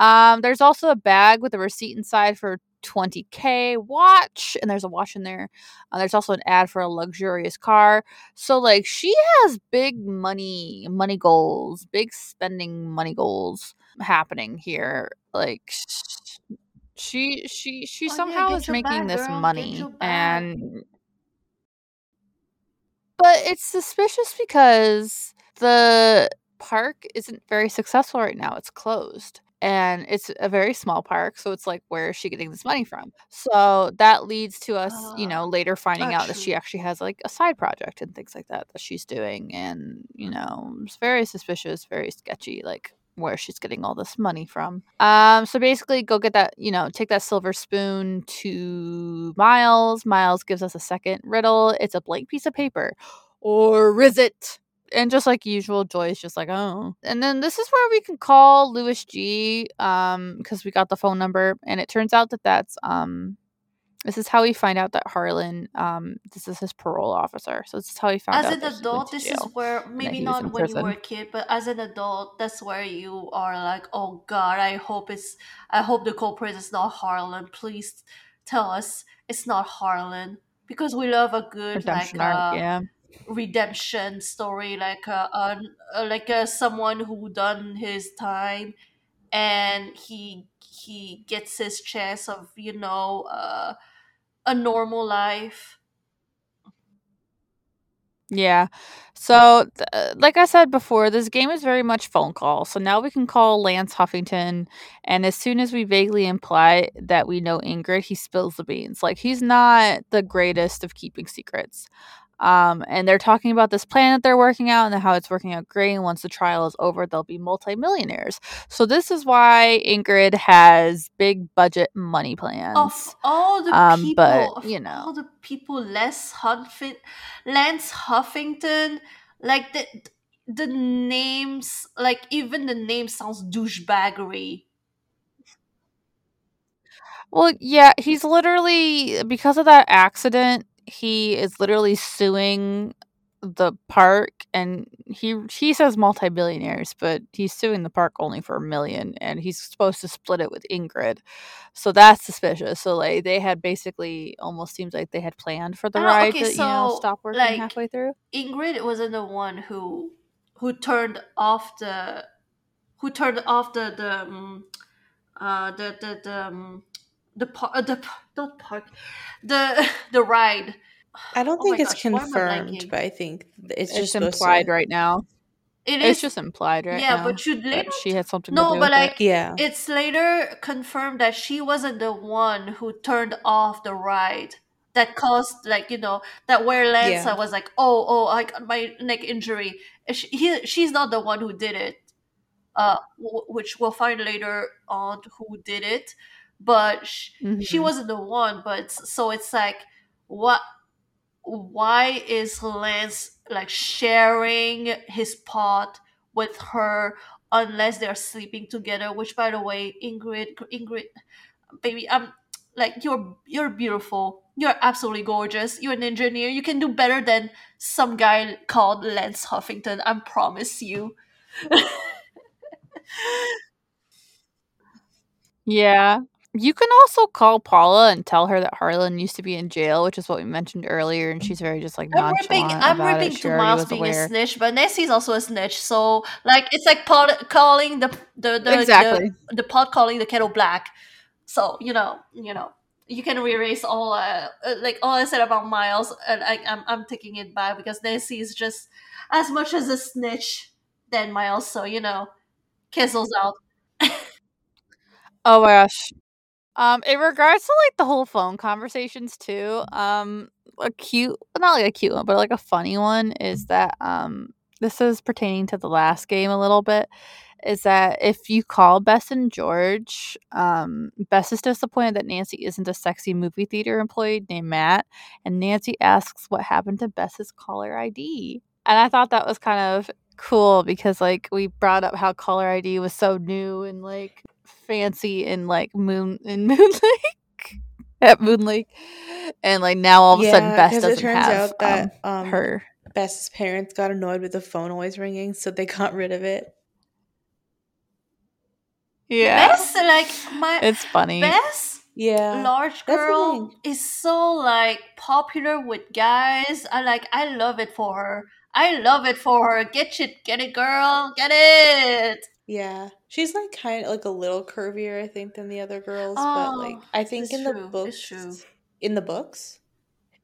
Um, there's also a bag with a receipt inside for 20k watch, and there's a watch in there. Uh, there's also an ad for a luxurious car. So like she has big money, money goals, big spending money goals happening here. Like sh- she she she Oh, yeah, somehow get is making bag, this girl, money and but it's suspicious because the park isn't very successful right now. It's closed. And it's a very small park, so it's like where is she getting this money from? So that leads to us, you know, Ah, later finding out that she actually has like a side project and things like that that she's doing and, you know, it's very suspicious, very sketchy like where she's getting all this money from. Um so basically go get that, you know, take that silver spoon to Miles. Miles gives us a second riddle. It's a blank piece of paper. Or is it? And just like usual, Joy's just like, oh. And then this is where we can call Louis G, um, because we got the phone number, and it turns out that that's um, this is how we find out that Harlan, um, this is his parole officer. So this is how he found As out As an adult, this is where maybe he was in not when you were a kid, but as an adult, that's where you are like, oh God, I hope it's, I hope the culprit is not Harlan. Please tell us it's not Harlan because we love a good Redemption like arc, uh, yeah. Redemption story, like uh, uh, uh, like uh, someone who done his time and he he gets his chance of you know uh, a normal life. Yeah. So, th- like I said before, this game is very much phone call. So now we can call Lance Huffington, and as soon as we vaguely imply that we know Ingrid, he spills the beans. Like he's not the greatest of keeping secrets. Um, and they're talking about this plan that they're working out and how it's working out great. And once the trial is over, they'll be multimillionaires. So this is why Ingrid has big budget money plans. Of all the Um, people, but, you know. all the people, Les Huffington, Lance Huffington, like the the names, like even the name sounds douchebaggery. Well, yeah, he's literally because of that accident, he is literally suing the park and he he says multi-billionaires, but he's suing the park only for a million and he's supposed to split it with Ingrid. So that's suspicious. So like they had basically almost seems like they had planned for the know, ride okay, to, you know, stop working like, halfway through. Ingrid wasn't the one who who turned off the who turned off the the um, uh the the the um, the par- uh, the not park the the ride. I don't Oh think it's gosh, why am I confirmed, but I think it's It's, just implied to. right now. It It's just implied right yeah, now. but you later she had something to no, do but with it. like Yeah. it's later confirmed that she wasn't the one who turned off the ride that caused like you know that where Lanza Yeah. was like oh oh I got my neck injury she, he, she's not the one who did it uh w- which we'll find later on who did it but sh- she Mhm. wasn't the one but so it's like what why is Lance like sharing his pot with her unless they're sleeping together? Which, by the way, Ingrid, Ingrid, baby, I'm like you're you're beautiful. You're absolutely gorgeous. You're an engineer. You can do better than some guy called Lance Huffington. I promise you. Yeah. You can also call Paula and tell her that Harlan used to be in jail, which is what we mentioned earlier, and she's very just like I'm ripping. I'm ripping to Miles being aware. a snitch, but Nessie's also a snitch. So like, it's like pot calling the the the, Exactly. the the pot calling the kettle black. So you know, you know, you can erase all uh, uh, like all I said about Miles, and I, I'm I'm taking it back because Nessie is just as much as a snitch than Miles. So you know, Kizzle's out. Oh my gosh. Um, in regards to like the whole phone conversations too, um, a cute, not like a cute one, but like a funny one is that um, this is pertaining to the last game a little bit. Is that if you call Bess and George, um, Bess is disappointed that Nancy isn't a sexy movie theater employee named Matt, and Nancy asks what happened to Bess's caller ID. And I thought that was kind of cool because like we brought up how caller ID was so new and like fancy in like Moon in Moon Lake at Moon Lake, and like now all of a sudden Yeah, Bess 'cause it doesn't turns have out that, um, um, her. Bess's parents got annoyed with the phone always ringing, so they got rid of it. Yeah. Bess, like my It's funny. Bess, Yeah. large girl, is so like popular with guys. I like, I love it for her. I love it for her. Get it, get it, girl, get it. Yeah. She's like kind of like a little curvier, I think, than the other girls. but like Oh, I think in the true, it's books in the books.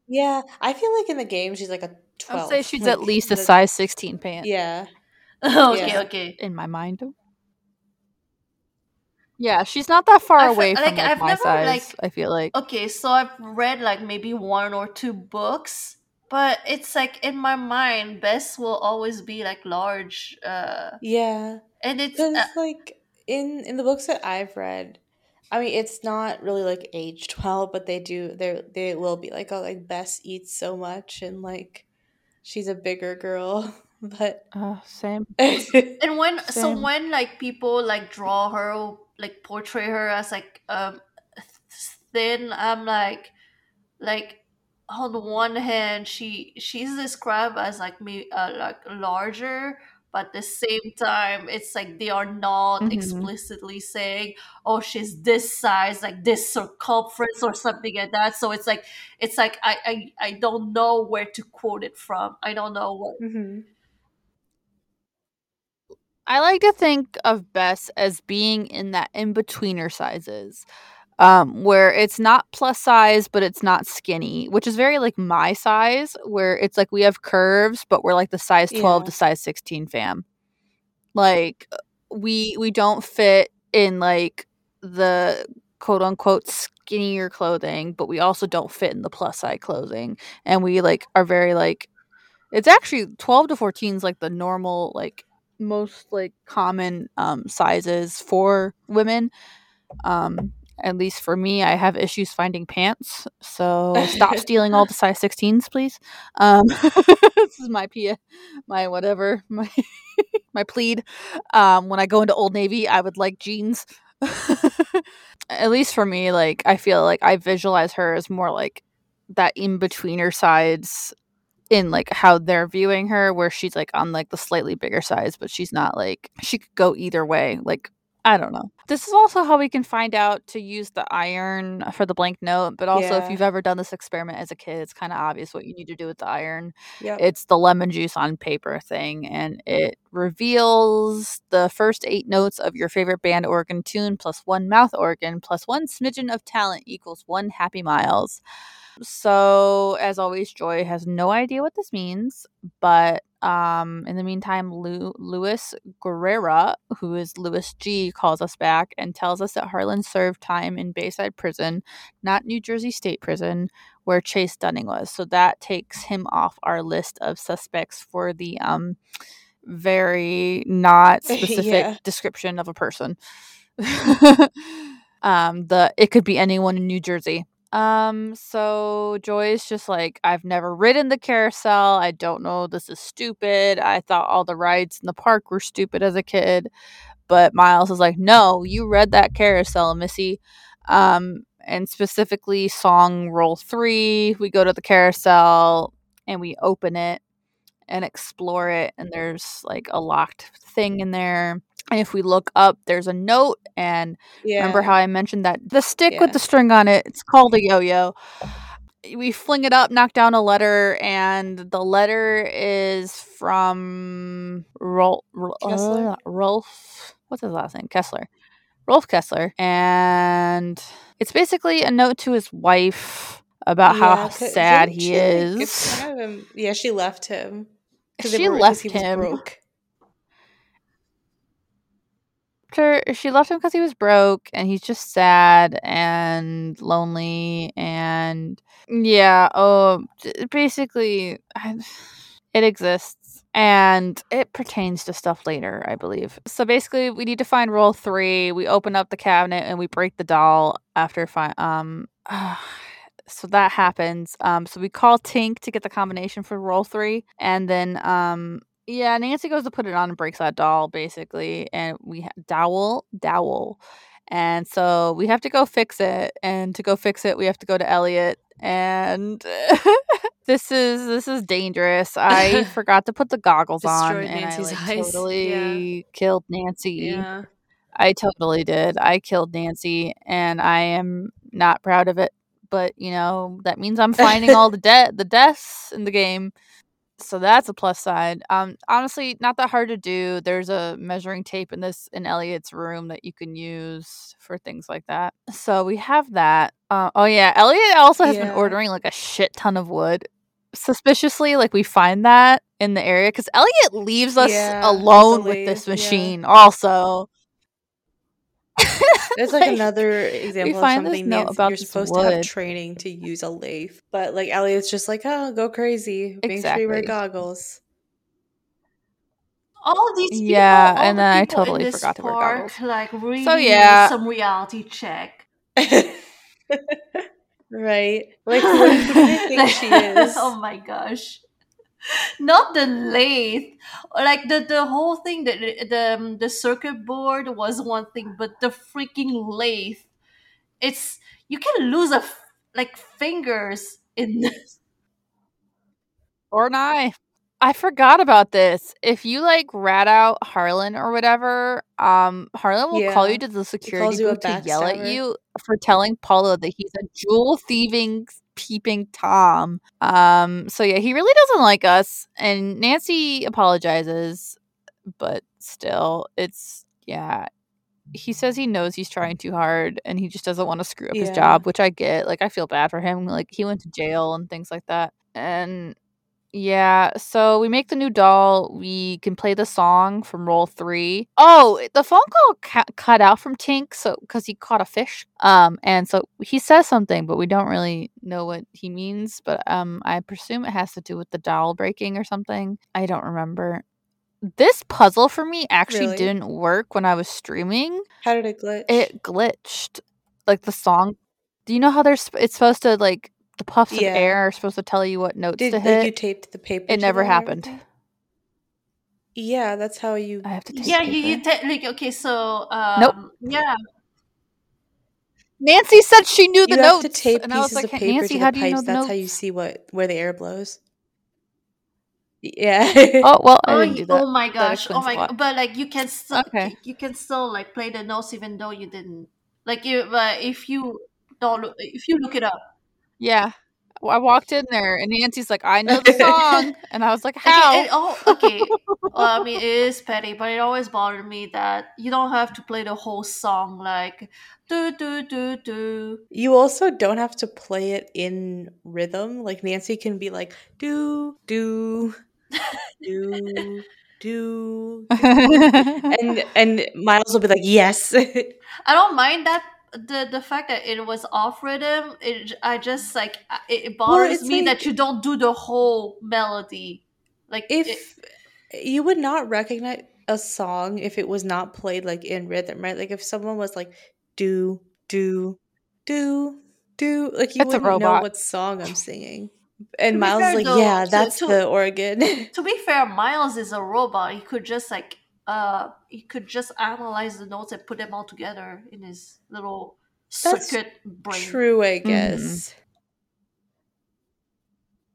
Yeah. I feel like in the game she's like a I twelve. I'd say she's like, at least a size 16 pant Yeah. okay, Yeah. okay. in my mind. Yeah, she's not that far I fe- away from like, like, I've my never, size. like- I feel like. Okay, so I've read like maybe one or two books, but it's like in my mind, Bess will always be like large. Uh, Yeah. And it's uh, like in in the books that I've read, I mean it's not really like age twelve, but they do they they will be like oh like Bess eats so much and like she's a bigger girl, but Uh, same. and when so when like people like draw her like portray her as like um thin i'm like like on the one hand she she's described as like me uh, like larger but at the same time it's like they are not Mhm. explicitly saying oh she's this size like this circumference or something like that so it's like it's like i i, I don't know where to quote it from i don't know what mm-hmm. I like to think of Bess as being in that in betweener sizes, um, where it's not plus size, but it's not skinny, which is very like my size, where it's like we have curves, but we're like the size 12 Yeah. to size 16 fam. Like we we don't fit in like the quote unquote skinnier clothing, but we also don't fit in the plus size clothing. And we like are very like it's actually 12 to 14 is like the normal like most like common um sizes for women um at least for me i have issues finding pants so stop stealing all the size 16s please. Um this is my p my whatever my my plead. Um when i go into old navy i would like jeans. At least for me like i feel like i visualize her as more like that in betweener sides in like how they're viewing her where she's like on like the slightly bigger size but she's not like she could go either way like i don't know. This is also how we can find out to use the iron for the blank note but also if you've ever done this experiment as a kid it's kind of obvious what you need to do with the iron. Yep. it's the lemon juice on paper thing and it reveals the first eight notes of your favorite band organ tune plus one mouth organ plus one smidgen of talent equals one happy miles so as always joy has no idea what this means but um in the meantime Lu- louis guerrera who is louis g calls us back and tells us that harlan served time in bayside prison not new jersey state prison where chase dunning was. So that takes him off our list of suspects for the um very not specific Yeah. description of a person. Um the it could be anyone in new jersey um so joy's just like i've never ridden the carousel i don't know this is stupid i thought all the rides in the park were stupid as a kid. But miles is like no you read that carousel missy. Um and specifically song roll three we go to the carousel and we open it and explore it and there's like a locked thing in there. And if we look up there's a note and yeah. remember how i mentioned that the stick with the string on it it's called a yo-yo. We fling it up knock down a letter and the letter is from Rolf, uh, Rolf what's his last name? Kessler. Rolf Kessler. And it's basically a note to his wife about how sad he is. yeah, she left him. She were- left he was him. broke. she left him because he was broke and he's just sad and lonely and yeah oh basically it exists and it pertains to stuff later i believe so basically we need to find roll three we open up the cabinet and we break the doll after fi- um so that happens um so we call tink to get the combination for roll three and then um yeah, Nancy goes to put it on and breaks that doll basically, and we ha- dowel dowel, and so we have to go fix it. And to go fix it, we have to go to Elliot, and this is this is dangerous. I forgot to put the goggles on, Destroyed and I like, eyes, totally killed Nancy. Yeah. I totally did. I killed Nancy, and I am not proud of it. But you know that means I'm finding all the de- the deaths in the game, so that's a plus side. Um, honestly, not that hard to do. There's a measuring tape in this in Elliot's room that you can use for things like that. So we have that. Uh, oh yeah, Elliot also has been ordering like a shit ton of wood. Suspiciously, like we find that in the area because Elliot leaves us Yeah, alone with this lathe, yeah. machine. Also, It's like, another example of something note Nancy, about you're this supposed to have training to use a lathe, but like Elliot's just like, oh, go crazy. Make sure you wear goggles. all these people, Yeah, all and the then I people in totally this forgot to wear park, goggles. like really so yeah. some reality check. right? Like, who, who do they think she is? oh my gosh. Not the lathe, like the the whole thing. The the um, the circuit board was one thing, but the freaking lathe, it's you can lose a f- like fingers in this. or an eye. I forgot about this. If you like rat out Harlan or whatever, um, Harlan will call you to the security you booth to yell at you for telling Paula that he's a jewel thieving, peeping Tom. Um, so yeah, he really doesn't like us, and Nancy apologizes, but still, it's yeah. He says he knows he's trying too hard, and he just doesn't want to screw up his job, which I get. Like, I feel bad for him. Like, he went to jail and things like that, and yeah, so we make the new doll. We can play the song from roll three. Oh, the phone call ca- cut out from Tink, so because he caught a fish. Um, and so he says something, but we don't really know what he means. But um, I presume it has to do with the doll breaking or something. I don't remember. This puzzle for me actually Really? didn't work when I was streaming. How did it glitch? It glitched, like the song. Do you know how there's? It's supposed to like the puffs Yeah. of air are supposed to tell you what notes did to like, hit. you taped the paper? It never happened. Yeah, that's how you. I have to take Yeah, you you paper. te- like okay, so um, Nope. yeah, Nancy said she knew the you have notes, to tape and I was pieces like, of paper Nancy, to the how do you know pipes. the That's notes?" how you see what where the air blows. Yeah. Oh well, I oh, didn't do that. oh my That gosh, oh my, lot. but like you can still Okay. you can still like play the notes even though you didn't. Like you, but if you don't look, if you look it up, Yeah, I walked in there, and Nancy's like, "I know the song," and I was like, Okay, "How?" it, oh, okay. well, I mean, it is petty, but it always bothered me that you don't have to play the whole song like do do do do. You also don't have to play it in rhythm. Like Nancy can be like do do do do, and and Miles will be like yes. I don't mind that the the fact that it was off rhythm. It I just like it, it bothers it's me like- that you don't do the whole melody. Like it- if you would not recognize a song if it was not played like in rhythm, right? Like if someone was like do do do do, like you It's a wouldn't know robot. what song I'm singing. And be Miles fair, is like, though, yeah, to- that's to- the organ. to be fair, Miles is a robot. He could just like uh he could just analyze the notes and put them all together in his little That's circuit brain. True, I Mm-hmm. guess.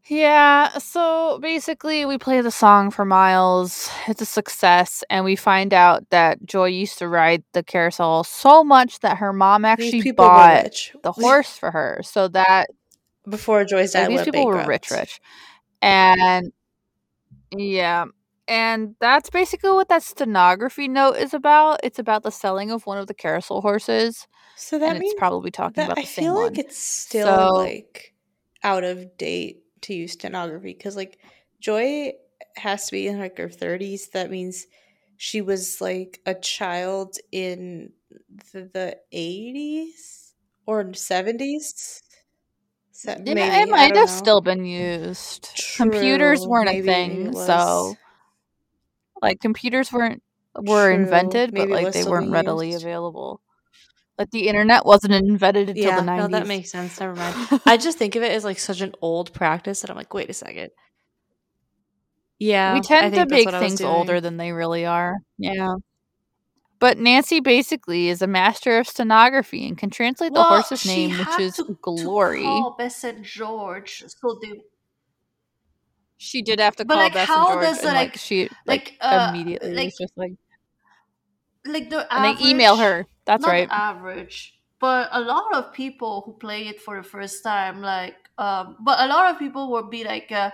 Yeah, so basically, we play the song for Miles. It's a success, and we find out that Joy used to ride the carousel so much that her mom actually bought the horse for her. So that before Joy's yeah, dad these went people were rich, rich, and yeah, and that's basically what that stenography note is about. It's about the selling of one of the carousel horses, So that and it's means probably talking that about I the same feel one. like it's still So- like out of date to use stenography because like Joy has to be in like her 30s. That means she was like a child in the, 80s or 70s. Se- Yeah, maybe it might have know. still been used. Computers weren't a thing, so like computers weren't were True, invented, but maybe it like they weren't being readily available. Like the internet wasn't invented until yeah, the nineties. no, that makes sense. Never mind. I just think of it as like such an old practice that I'm like, wait a second. Yeah, we tend to make what I was things older than they really are. Yeah. But Nancy basically is a master of stenography and can translate the Well, horse's name, which is Glory. George, so they She did have to But, call like, Bess how and George, does, and like, like- she like, like, uh, immediately like- was just like like the and they email her. That's not right. average, but a lot of people who play it for the first time, like, um, but a lot of people will be like, uh,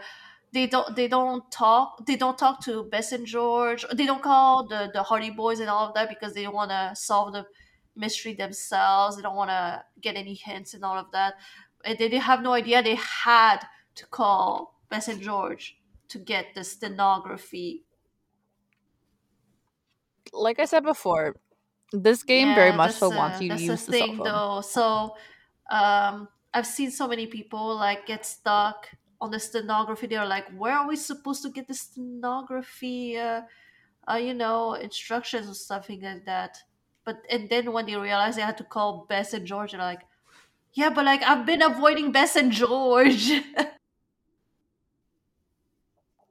they don't, they don't talk, they don't talk to Bess and George, they don't call the the Hardy Boys and all of that because they don't want to solve the mystery themselves. They don't want to get any hints and all of that. And they, they have no idea they had to call Bess and George to get the stenography. Like I said before, this game very much so wants you to use the thing phone. though. So um i've seen so many people like get stuck on the stenography. They're like where are we supposed to get the stenography uh, uh you know instructions or something like that. But and then when they realize they had to call bess and george they're like yeah but like i've been avoiding bess and george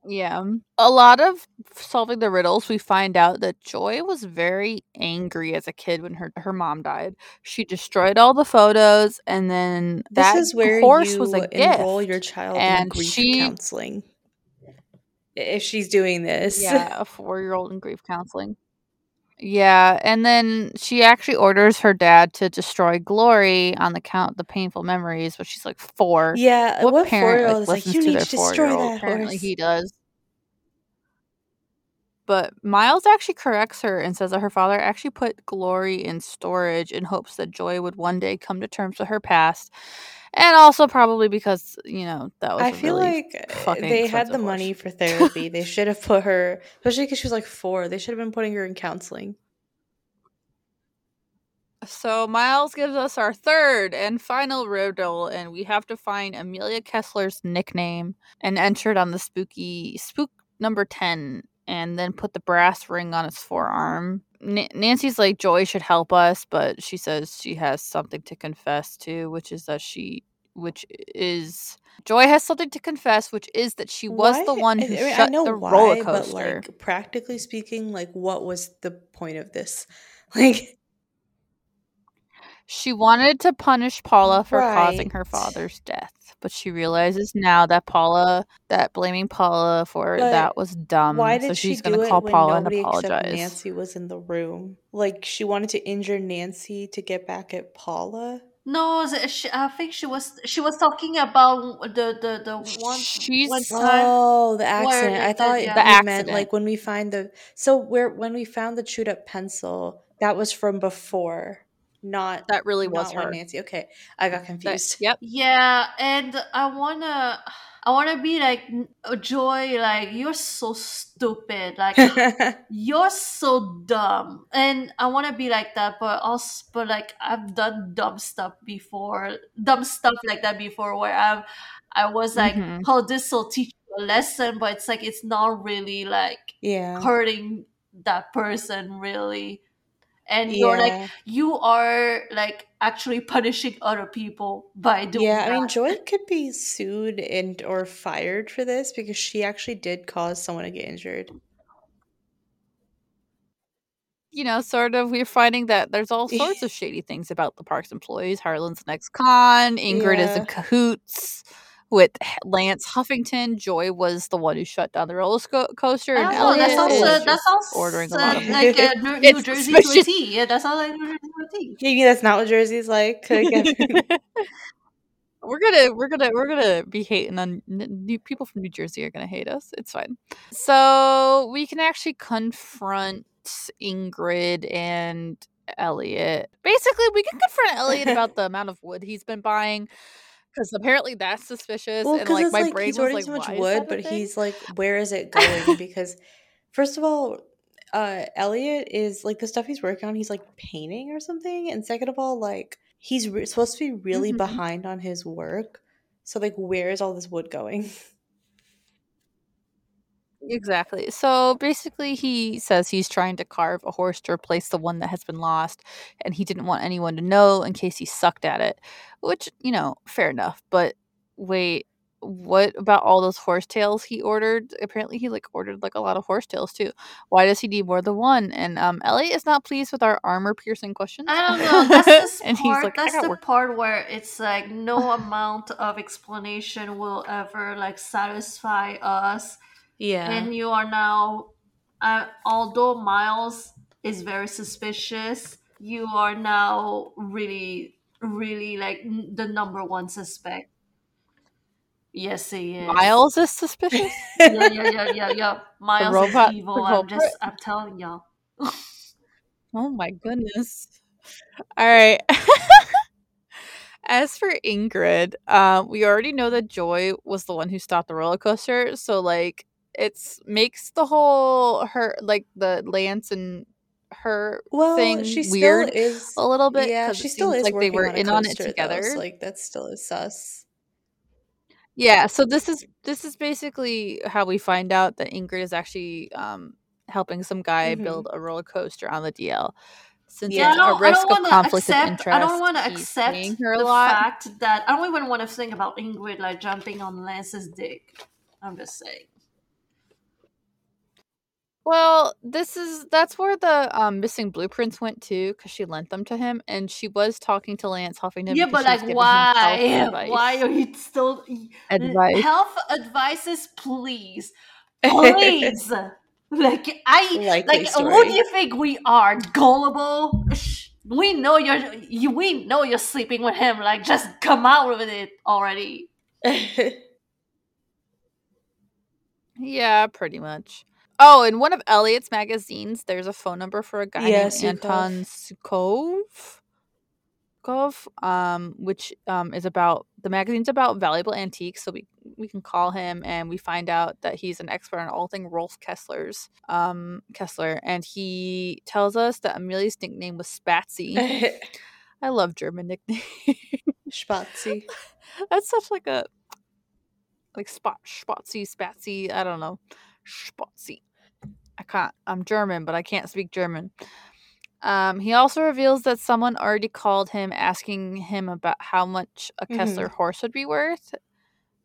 Yeah. A lot of solving the riddles, we find out that Joy was very angry as a kid when her her mom died. She destroyed all the photos and then This that is where horse you was a enroll gift. your child in grief she- counseling. If she's doing this. Yeah, a four year old in grief counseling. Yeah, and then she actually orders her dad to destroy Glory on the count of the painful memories, but she's like four. Yeah, What, what parent like, is like, you to need to destroy that Apparently horse. he does. But Miles actually corrects her and says that her father actually put Glory in storage in hopes that Joy would one day come to terms with her past. And also probably because, you know, that was I feel really like uh, they had the horse. money for therapy. they should have put her, especially because she was like four. They should have been putting her in counseling. So Miles gives us our third and final riddle, and we have to find Amelia Kessler's nickname and enter it on the spooky spook number ten, and then put the brass ring on its forearm. N- Nancy's like Joy should help us, but she says she has something to confess to, which is that she, which is Joy has something to confess, which is that she was the one who I mean, shut the why, roller but coaster. like practically speaking, like what was the point of this? Like She wanted to punish Paula for causing her father's death, but she realizes now that Paula, that blaming Paula for But that was dumb. why Um, so did she do gonna it call when Paula and nobody apologize. Nancy was in the room? Like she wanted to injure Nancy to get back at Paula. no she, i think she was she was talking about the the the one She's- one time Oh, the where accident. I the- thought yeah. you The meant accident. like when we find the so where when we found the chewed up pencil, that was from before, not That really was not her. Nancy. Okay, I got That- confused. yep. Yeah, and I wanna, I wanna be like n- Joy. Like you're so stupid. Like you're so dumb, and I wanna be like that. But also, but like I've done dumb stuff before, dumb stuff like that before, where I'm, I was like, Mhm. oh, this will teach you a lesson, but it's like it's not really like yeah. hurting that person really. And you're like you are like actually punishing other people by doing Yeah, I mean. Joy could be sued and or fired for this because she actually did cause someone to get injured. You know, sort of, we're finding that there's all sorts of shady things about the park's employees. Harlan's an ex-con. Ingrid is Yeah. in cahoots with Lance Huffington. Joy was the one who shut down the roller co- coaster, and Oh, that Elliot sounds is uh, just that sounds ordering a lot of like uh, New, New It's Jersey to a suspicious. Yeah, that sounds like New Jersey to a T. Maybe that's not what Jersey's like. Again. we're gonna we're gonna we're gonna be hating on new people from New Jersey are gonna hate us. It's fine. So we can actually confront Ingrid and Elliot. Basically, we can confront Elliot about the amount of wood he's been buying because apparently that's suspicious. Well, and like my like brain he's was like, so much wood, but he's like, where is it going? because first of all, uh, Elliot is like the stuff he's working on. He's like painting or something, and second of all, like he's re- supposed to be really Mhm. behind on his work. So like, where is all this wood going? Exactly. So basically, he says he's trying to carve a horse to replace the one that has been lost, and he didn't want anyone to know in case he sucked at it. Which, you know, fair enough. But wait, what about all those horsetails he ordered? Apparently, he like ordered like a lot of horsetails too. Why does he need more than one? And um, Elliot is not pleased with our armor piercing questions. I don't know. That's and part. he's like, I the work. part where it's like no amount of explanation will ever like satisfy us. Yeah, and you are now uh, although miles is very suspicious, you are now really, really like n- the number one suspect. Yes, he is. Miles is suspicious. Yeah, yeah, yeah, yeah, yeah. Miles robot- is evil. I'm just, I'm telling y'all. Oh my goodness. All right. As for Ingrid, um, we already know that Joy was the one who stopped the roller coaster, so like it's makes the whole her like the Lance and her Well, thing she still weird is a little bit. Yeah, she it still seems is like they were on a in on it coaster, though, together. so, like that still is sus. Yeah, so this is this is basically how we find out that Ingrid is actually um helping some guy Mhm. build a roller coaster on the DL. Since Yeah, I it's don't, risk of want to conflict accept. of interest, I don't want to accept her the lot. fact that I don't even want to think about Ingrid like jumping on Lance's dick. I'm just saying. Well, this is that's where the um missing blueprints went to because she lent them to him, and she was talking to Lance, helping him. yeah, but like, giving him health why? Why are you still Advice. health advices, please, please? like I like. Who do you think we are? Gullible? We know you're. You. We know you're sleeping with him. Like, just come out with it already. Yeah, pretty much. Oh, in one of Elliot's magazines, there's a phone number for a guy Yeah, named Sukov. Anton Sukov. Sukov, um, which um is about the magazine's about valuable antiques, so we we can call him and we find out that he's an expert on all things Rolf Kessler's um Kessler, and he tells us that Amelia's nickname was Spatzi. I love German nicknames. Spatzi. That's such like a like spot spatzi spatzi. I don't know. Spatzi. I can't. I'm German, but I can't speak German. Um, he also reveals that someone already called him asking him about how much a. Kessler horse would be worth.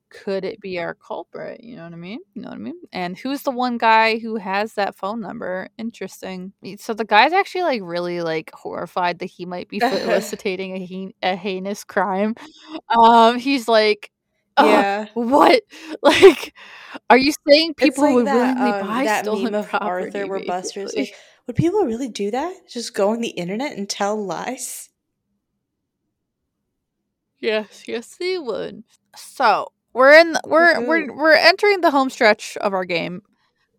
Could it be our culprit? You know what I mean? You know what I mean? And who's the one guy who has that phone number? Interesting. So the guy's actually like really like horrified that he might be felicitating a, he- a heinous crime. Um, he's like, "Ugh, Yeah. what? Like, are you saying people like would that, willingly um, buy that stolen meme of property? Arthur where Buster's like, would people really do that? Just go on the internet and tell lies? Yes, yes, they would. So we're in. We're we're we're entering the home stretch of our game,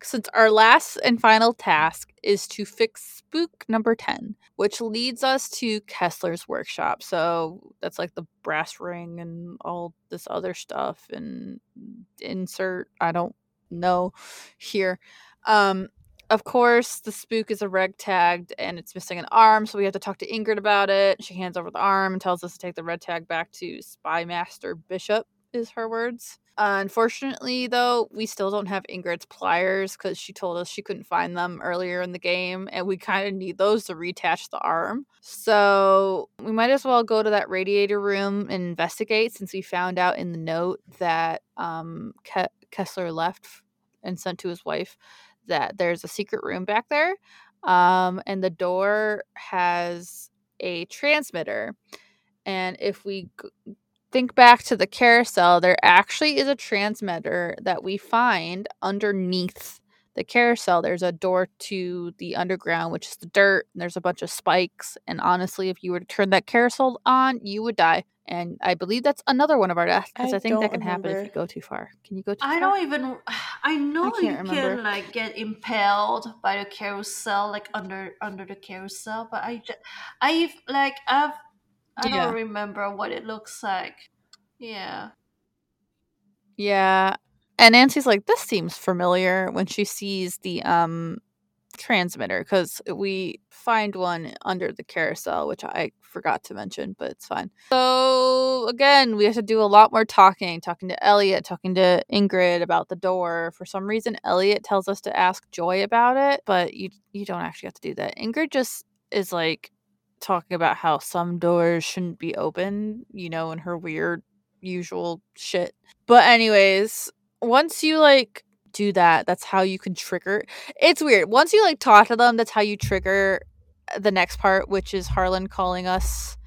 since our last and final task is to fix spook number ten, which leads us to Kessler's workshop. So that's like the brass ring and all this other stuff, and insert. I don't know here. Um, of course, the spook is a reg tagged and it's missing an arm, so we have to talk to Ingrid about it. She hands over the arm and tells us to take the red tag back to Spy Master Bishop, is her words. Unfortunately, though, we still don't have Ingrid's pliers because she told us she couldn't find them earlier in the game, and we kind of need those to reattach the arm. So we might as well go to that radiator room and investigate since we found out in the note that um, Ke- Kessler left and sent to his wife that there's a secret room back there um, and the door has a transmitter and if we think back to the carousel there actually is a transmitter that we find underneath the carousel there's a door to the underground which is the dirt and there's a bunch of spikes and honestly if you were to turn that carousel on you would die and i believe that's another one of our deaths because I I, think that can happen if you go too far can you go too I far don't even. I know can't you remember. can like get impaled by the carousel, like under under the carousel. But I, just, I like I've. I Yeah. don't remember what it looks like. Yeah. Yeah. And Nancy's like, this seems familiar when she sees the um transmitter because we find one under the carousel, which I forgot to mention, but it's fine. So again, we have to do a lot more talking, talking to Elliot, talking to Ingrid about the door. For some reason, Elliot tells us to ask Joy about it, but you you don't actually have to do that. Ingrid just is like talking about how some doors shouldn't be open, you know, in her weird usual shit. But anyways, once you like do that, that's how you can trigger. It's weird. Once you like talk to them, that's how you trigger the next part, which is Harlan calling us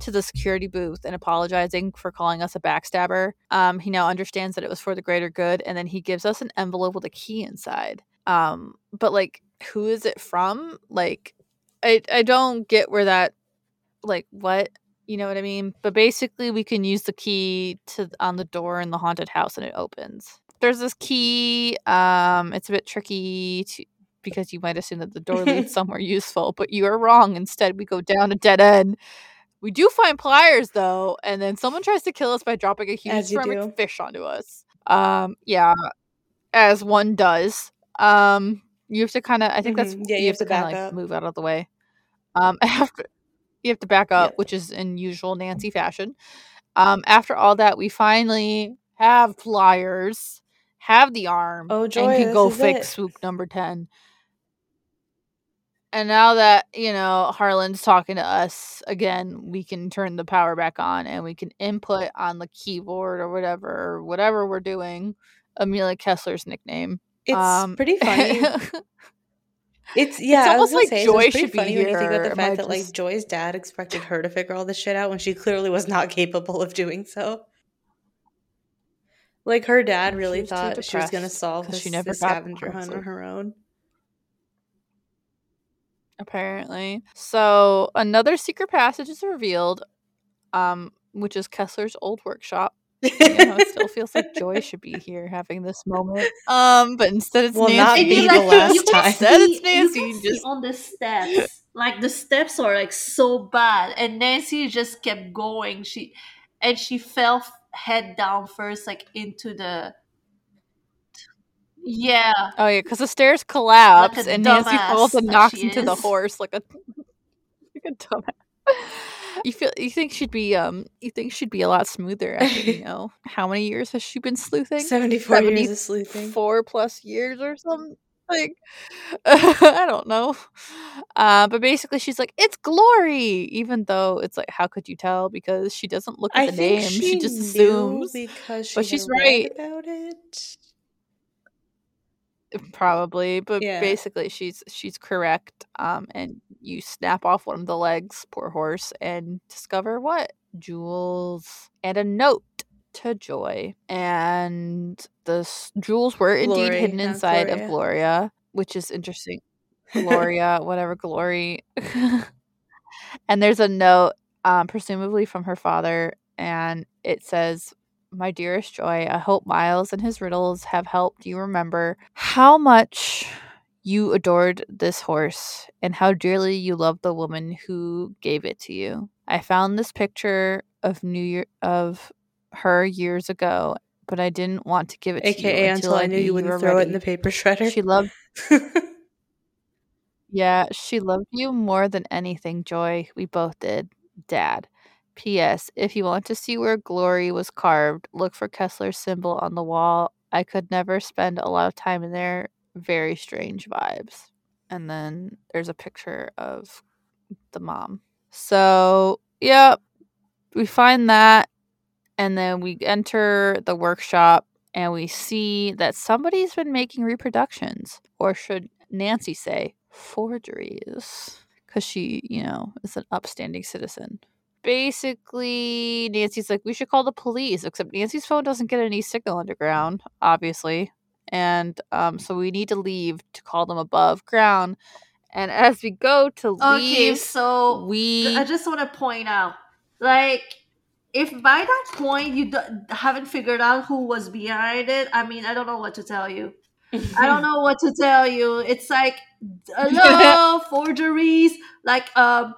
to the security booth and apologizing for calling us a backstabber. Um, he now understands that it was for the greater good, and then he gives us an envelope with a key inside. Um, but like, who is it from? Like, I I don't get where that like what you know what I mean. But basically, we can use the key to on the door in the haunted house, and it opens. There's this key. Um, it's a bit tricky to because you might assume that the door leads somewhere useful, but you are wrong. Instead, we go down a dead end. We do find pliers though, and then someone tries to kill us by dropping a huge ceramic fish onto us. Um, yeah, as one does. Um, you have to kind of. I think that's Mhm. Yeah, you, have to, kind of like move out of the way. Um, after you have to back up, Yeah. which is in usual Nancy fashion. Um, after all that, we finally have pliers, have the arm, Oh, and joy, can go fix it. spook number ten. And now that you know Harlan's talking to us again, we can turn the power back on and we can input on the keyboard or whatever, or whatever we're doing. Amelia Kessler's nickname. It's Um, pretty funny. It's yeah, I was almost like say, Joy it's should be funny when you think here. about the fact that like Joy's dad expected her to figure all this shit out when she clearly was not capable of doing so. Like her dad really too thought she was gonna solve solve this, she never this scavenger hunt on her own. apparently. So another secret passage is revealed, um, which is Kessler's old workshop. You know, it still feels like Joy should be here having this moment. Um, but instead it's Will not Nancy. be you the last you time. Instead it's Nancy, You can see just- on the steps, like the steps are like so bad, and Nancy just kept going. She and she fell head down first, like into the. Yeah, Oh yeah, because the stairs collapse Like and Nancy falls and knocks she into the horse like a like a dumbass. You feel you think she'd be um you think she'd be a lot smoother after you know how many years has she been sleuthing? 74 years of sleeping. four plus years or something. Like, I don't know. Uh, but basically, she's like, "It's Glory," even though it's like, how could you tell? Because she doesn't look at I the name; she, she, just assumes. because she But she's right. about it. Probably, but Yeah. basically, she's she's correct. Um, and you snap off one of the legs, poor horse, and discover what jewels and a note to Joy, and the s- jewels were indeed Glory, hidden inside Gloria. of Gloria, which is interesting. Gloria, whatever glory. and there's a note, um, presumably from her father, and it says, My dearest Joy, I hope Miles and his riddles have helped you remember how much you adored this horse and how dearly you loved the woman who gave it to you. I found this picture of New Year of her years ago, but I didn't want to give it to you AKA until I knew you wouldn't throw it in the paper shredder. She loved yeah, she loved you more than anything, Joy. We both did. Dad. P.S. If you want to see where glory was carved, look for Kessler's symbol on the wall. I could never spend a lot of time in there. Very strange vibes. And then there's a picture of the mom. So, yep, we find that. And then we enter the workshop and we see that somebody's been making reproductions. Or should Nancy say, forgeries? Because she, you know, is an upstanding citizen. Basically, Nancy's like, we should call the police, except Nancy's phone doesn't get any signal underground, obviously. And um, so we need to leave to call them above ground. And as we go to Okay, leave, okay, so we I just want to point out, like, if by that point you haven't figured out who was behind it, I mean, I don't know what to tell you. I don't know what to tell you. It's like, hello, forgeries, like, um,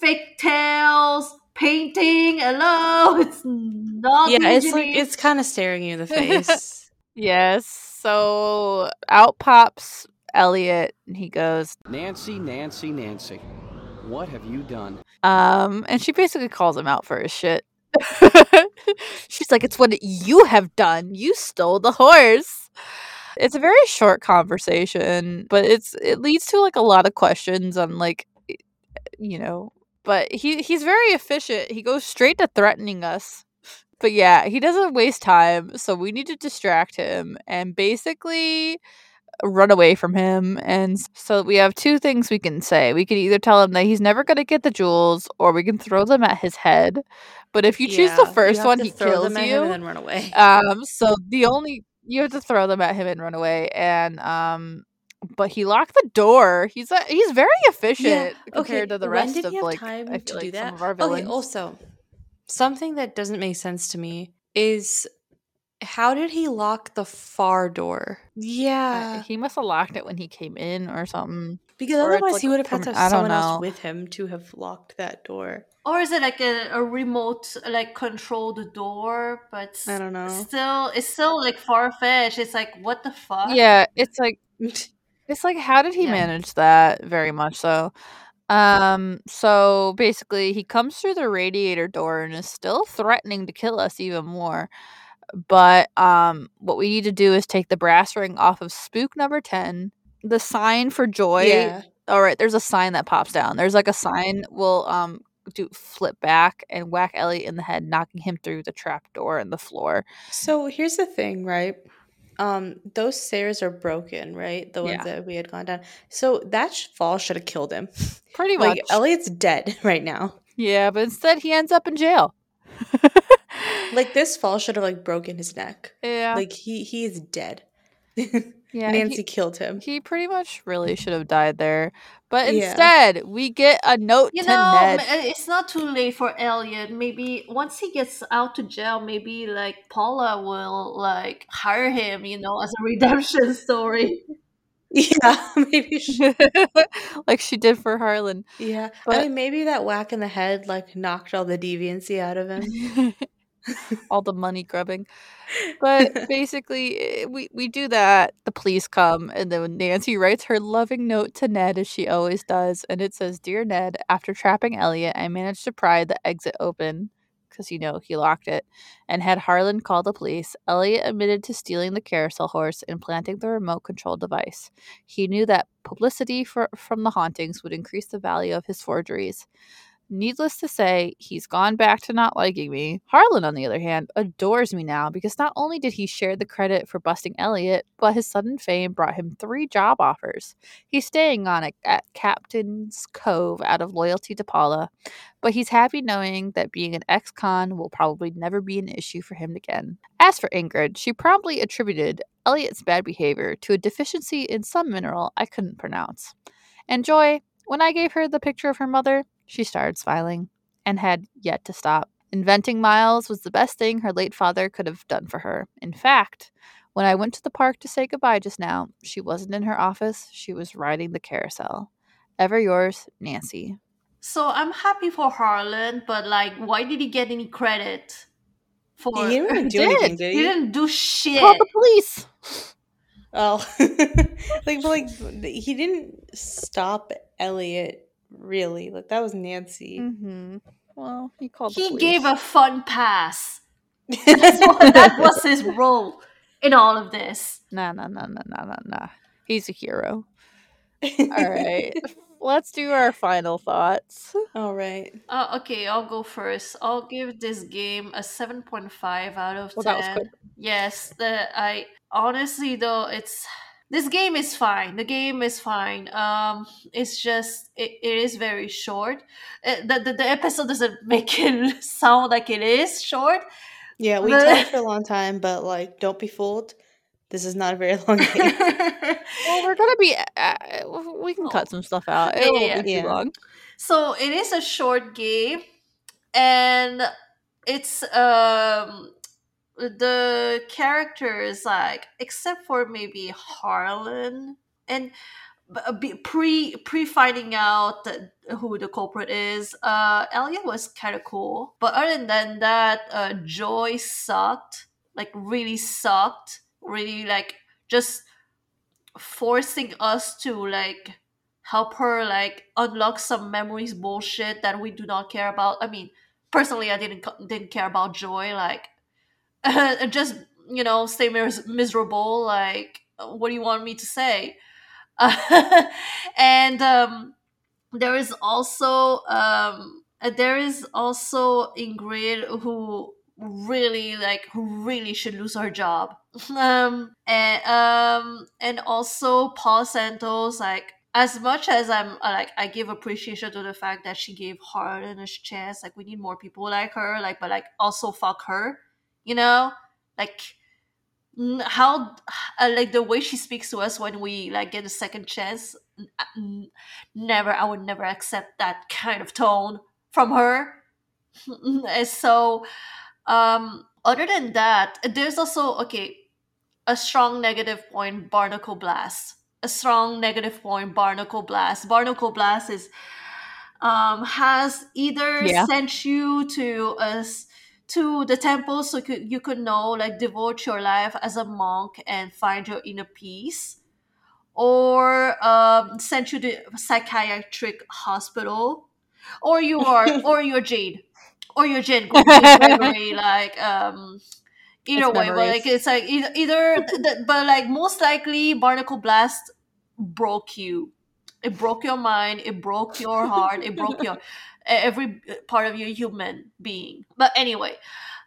fake tails, painting. Hello, it's not. yeah, it's like it's kind of staring you in the face. Yes. So out pops Elliot and he goes, Nancy, Nancy, Nancy. What have you done? um, and she basically calls him out for his shit. She's like, It's what you have done. You stole the horse. It's a very short conversation, but it's it leads to like a lot of questions on like you know, but he he's very efficient. He goes straight to threatening us. But yeah, he doesn't waste time, so we need to distract him and basically run away from him. And so we have two things we can say. We can either tell him that he's never going to get the jewels, or we can throw them at his head. But if you choose Yeah, the first one, he kills you. him and then run away. Um, so the only you have to throw them at him and run away. And um, but he locked the door. He's a, he's very efficient Yeah, compared to the when rest did of he have like time I to feel do like that? some of our Okay, also, something that doesn't make sense to me is how did he lock the far door? Uh, Yeah, he must have locked it when he came in or something. because or otherwise like he would have had to I have don't someone else know. with him to have locked that door. Or is it like a, a remote like control the door? But I don't know. Still, it's still like far fetched. It's like what the fuck? Yeah, it's like It's like how did he Yeah. manage that? Very much so. Um so basically he comes through the radiator door and is still threatening to kill us even more. But um what we need to do is take the brass ring off of spook number 10. The sign for joy. yeah, All right, there's a sign that pops down. There's like a sign will um do flip back and whack Elliot in the head knocking him through the trap door in the floor. So here's the thing, right? Um, those stairs are broken, right? The ones Yeah. that we had gone down. So that sh- fall should have killed him. Pretty like much. Elliot's dead right now. yeah, but instead he ends up in jail. Like this fall should have like broken his neck. yeah. Like he he is dead. yeah, Nancy he- killed him. He pretty much really should have died there. But Yeah. instead, we get a note You to know, Ned. Eh, it's not too late for Elliot. Maybe once he gets out to jail, maybe like Paula will like hire him, you know, as a redemption story. Yeah, maybe. She, like she did for Harlan. yeah, But- I mean, maybe that whack in the head like knocked all the deviancy out of him. All the money grubbing. But basically, eh, we, we do that. The police come, and then Nancy writes her loving note to Ned, as she always does. And it says Dear Ned, after trapping Elliot, I managed to pry the exit open because, you know, he locked it and had Harlan call the police. Elliot admitted to stealing the carousel horse and planting the remote control device. He knew that publicity for, from the hauntings would increase the value of his forgeries. Needless to say, he's gone back to not liking me. Harlan, on the other hand, adores me now because not only did he share the credit for busting Elliot, but his sudden fame brought him three job offers. He's staying on at Captain's Cove out of loyalty to Paula, but he's happy knowing that being an ex con will probably never be an issue for him again. As for Ingrid, she promptly attributed Elliot's bad behavior to a deficiency in some mineral I couldn't pronounce. And Joy, when I gave her the picture of her mother, she started smiling and had yet to stop. Inventing Miles was the best thing her late father could have done for her. In fact, when I went to the park to say goodbye just now, she wasn't in her office, she was riding the carousel. Ever yours, Nancy. So I'm happy for Harlan, but like, why did he get any credit for? He didn't really do did. anything, did He he? didn't do shit. Call the police. Oh, like, but like he didn't stop Elliot. Really, like that was Nancy. Mm-hmm. Well, he called the He police. gave a fun pass. That's what, that was his role in all of this. Nah, nah, nah, nah, nah, nah, nah. He's a hero. All right. Let's do our final thoughts. All right. Uh, okay, I'll go first. I'll give this game a 7.5 out of 10. Well, that was quick. Yes, the I honestly though it's this game is fine. The game is fine. Um, it's just it, it is very short. Uh, the, the the episode doesn't make it sound like it is short. Yeah, we The- talked for a long time, but like, don't be fooled. This is not a very long game. Well, we're gonna be. Uh, we can cut some stuff out. Yeah, It won't be yeah. too long. so it is a short game, and it's um the characters like except for maybe Harlan and uh, pre pre finding out that who the culprit is uh elliot was kind of cool. But other than that uh joy sucked like really sucked really like just forcing us to like help her like unlock some memories bullshit that we do not care about. I mean personally i didn't didn't care about joy like just you know stay mis- miserable like what do you want me to say? And um there is also um uh, there is also ingrid who really like who really should lose her job. Um and um and also paul santos like as much as i'm uh, like i give appreciation to the fact that she gave harlan a chance like we need more people like her like but like also fuck her you know? Like how uh, like the way she speaks to us when we like get a second chance n- never i would never accept that kind of tone from her. And so um other than that there's also okay a strong negative point barnacle blast. A strong negative point barnacle blast. Barnacle blast is um has either Yeah. sent you to us to the temple so you could know like devote your life as a monk and find your inner peace or um sent you to psychiatric hospital or you are or you're jade or you're jade like um either It's way but like it's like either, either th- th- but like most likely barnacle blast broke you. It broke your mind it broke your heart it broke your every part of your human being. But anyway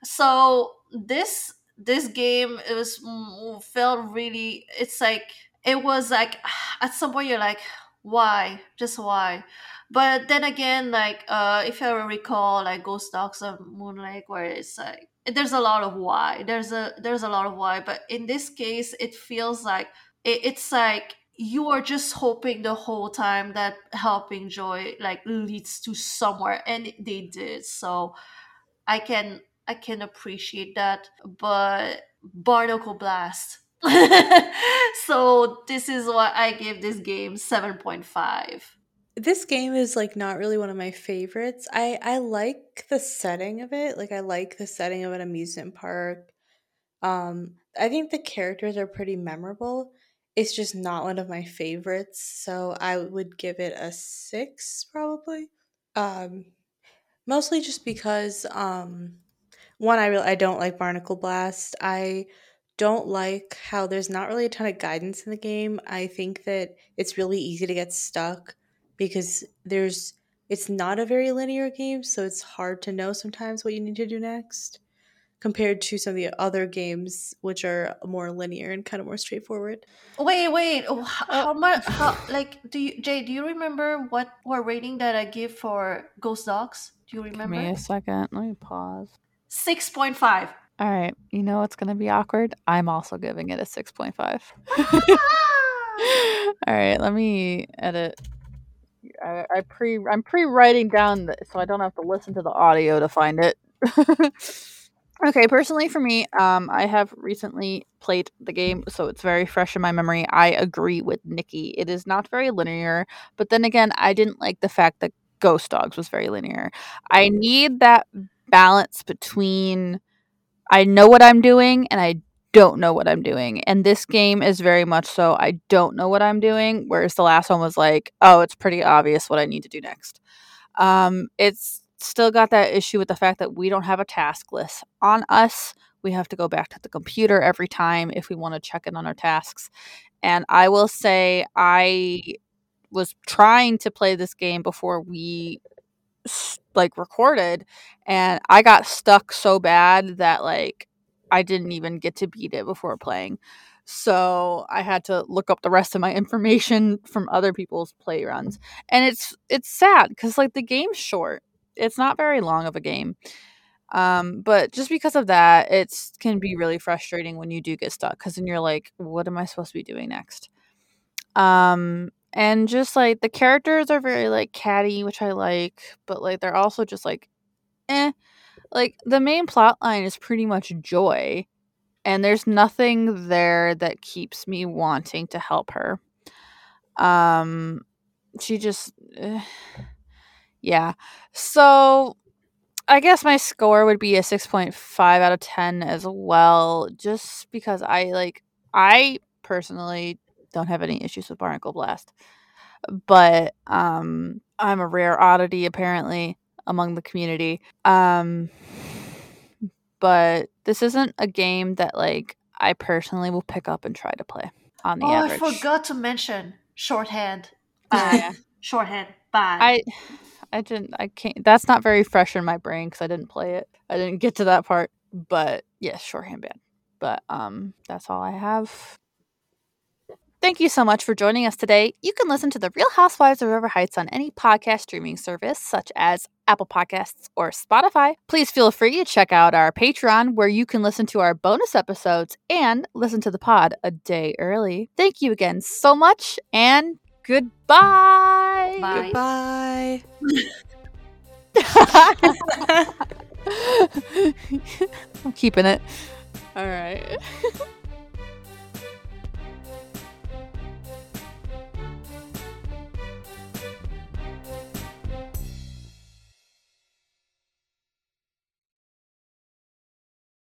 so this this game it was mm, felt really it's like it was like at some point you're like why? Just why? But then again like uh if i recall like ghost dogs of moonlight where it's like there's a lot of why. There's a there's a lot of why but in this case it feels like it, it's like you are just hoping the whole time that helping joy like leads to somewhere and they did so i can i can appreciate that but barnacle blast so this is why i give this game 7.5 This game is like not really one of my favorites. I I like the setting of it. Like I like the setting of an amusement park. Um I think the characters are pretty memorable. It's just not one of my favorites, so I would give it a 6 probably. Um mostly just because um one I really I don't like Barnacle Blast. I don't like how there's not really a ton of guidance in the game. I think that it's really easy to get stuck because there's it's not a very linear game, so it's hard to know sometimes what you need to do next compared to some of the other games which are more linear and kind of more straightforward. wait wait oh, h- uh, how much how like do you jay do you remember what what rating that i give for ghost dogs do you remember Give remember me a second. Let me pause. 6.5 All right. You know what's going to be awkward? I'm also giving it a 6.5. All right. Let me edit. I, I pre I'm pre-writing down the, so I don't have to listen to the audio to find it. okay, personally for me, um, I have recently played the game, so it's very fresh in my memory. I agree with Nikki. It is not very linear, but then again, I didn't like the fact that Ghost Dogs was very linear. I need that balance between I know what I'm doing and I don't know what I'm doing. And this game is very much so I don't know what I'm doing, whereas the last one was like, oh, it's pretty obvious what I need to do next. Um, it's still got that issue with the fact that we don't have a task list on us. We have to go back to the computer every time if we want to check in on our tasks. And I will say, I was trying to play this game before we like recorded and I got stuck so bad that like I didn't even get to beat it before playing. So I had to look up the rest of my information from other people's play runs. And it's it's sad cuz like the game's short. It's not very long of a game. Um, but just because of that, it's can be really frustrating when you do get stuck cuz then you're like what am I supposed to be doing next? Um and just like the characters are very like catty, which I like, but like they're also just like eh. Like the main plot line is pretty much joy, and there's nothing there that keeps me wanting to help her. Um she just eh. Yeah. So I guess my score would be a 6.5 out of 10 as well just because I like I personally don't have any issues with Barnacle Blast. But um I'm a rare oddity apparently among the community. Um but this isn't a game that like I personally will pick up and try to play on the oh average. i forgot to mention shorthand yeah. shorthand Bye. I I didn't I can't that's not very fresh in my brain cuz I didn't play it. I didn't get to that part, but yes, shorthand band. But um that's all I have. Thank you so much for joining us today. You can listen to The Real Housewives of River Heights on any podcast streaming service, such as Apple Podcasts or Spotify. Please feel free to check out our Patreon, where you can listen to our bonus episodes and listen to the pod a day early. Thank you again so much, and goodbye. Bye. Goodbye. I'm keeping it. All right.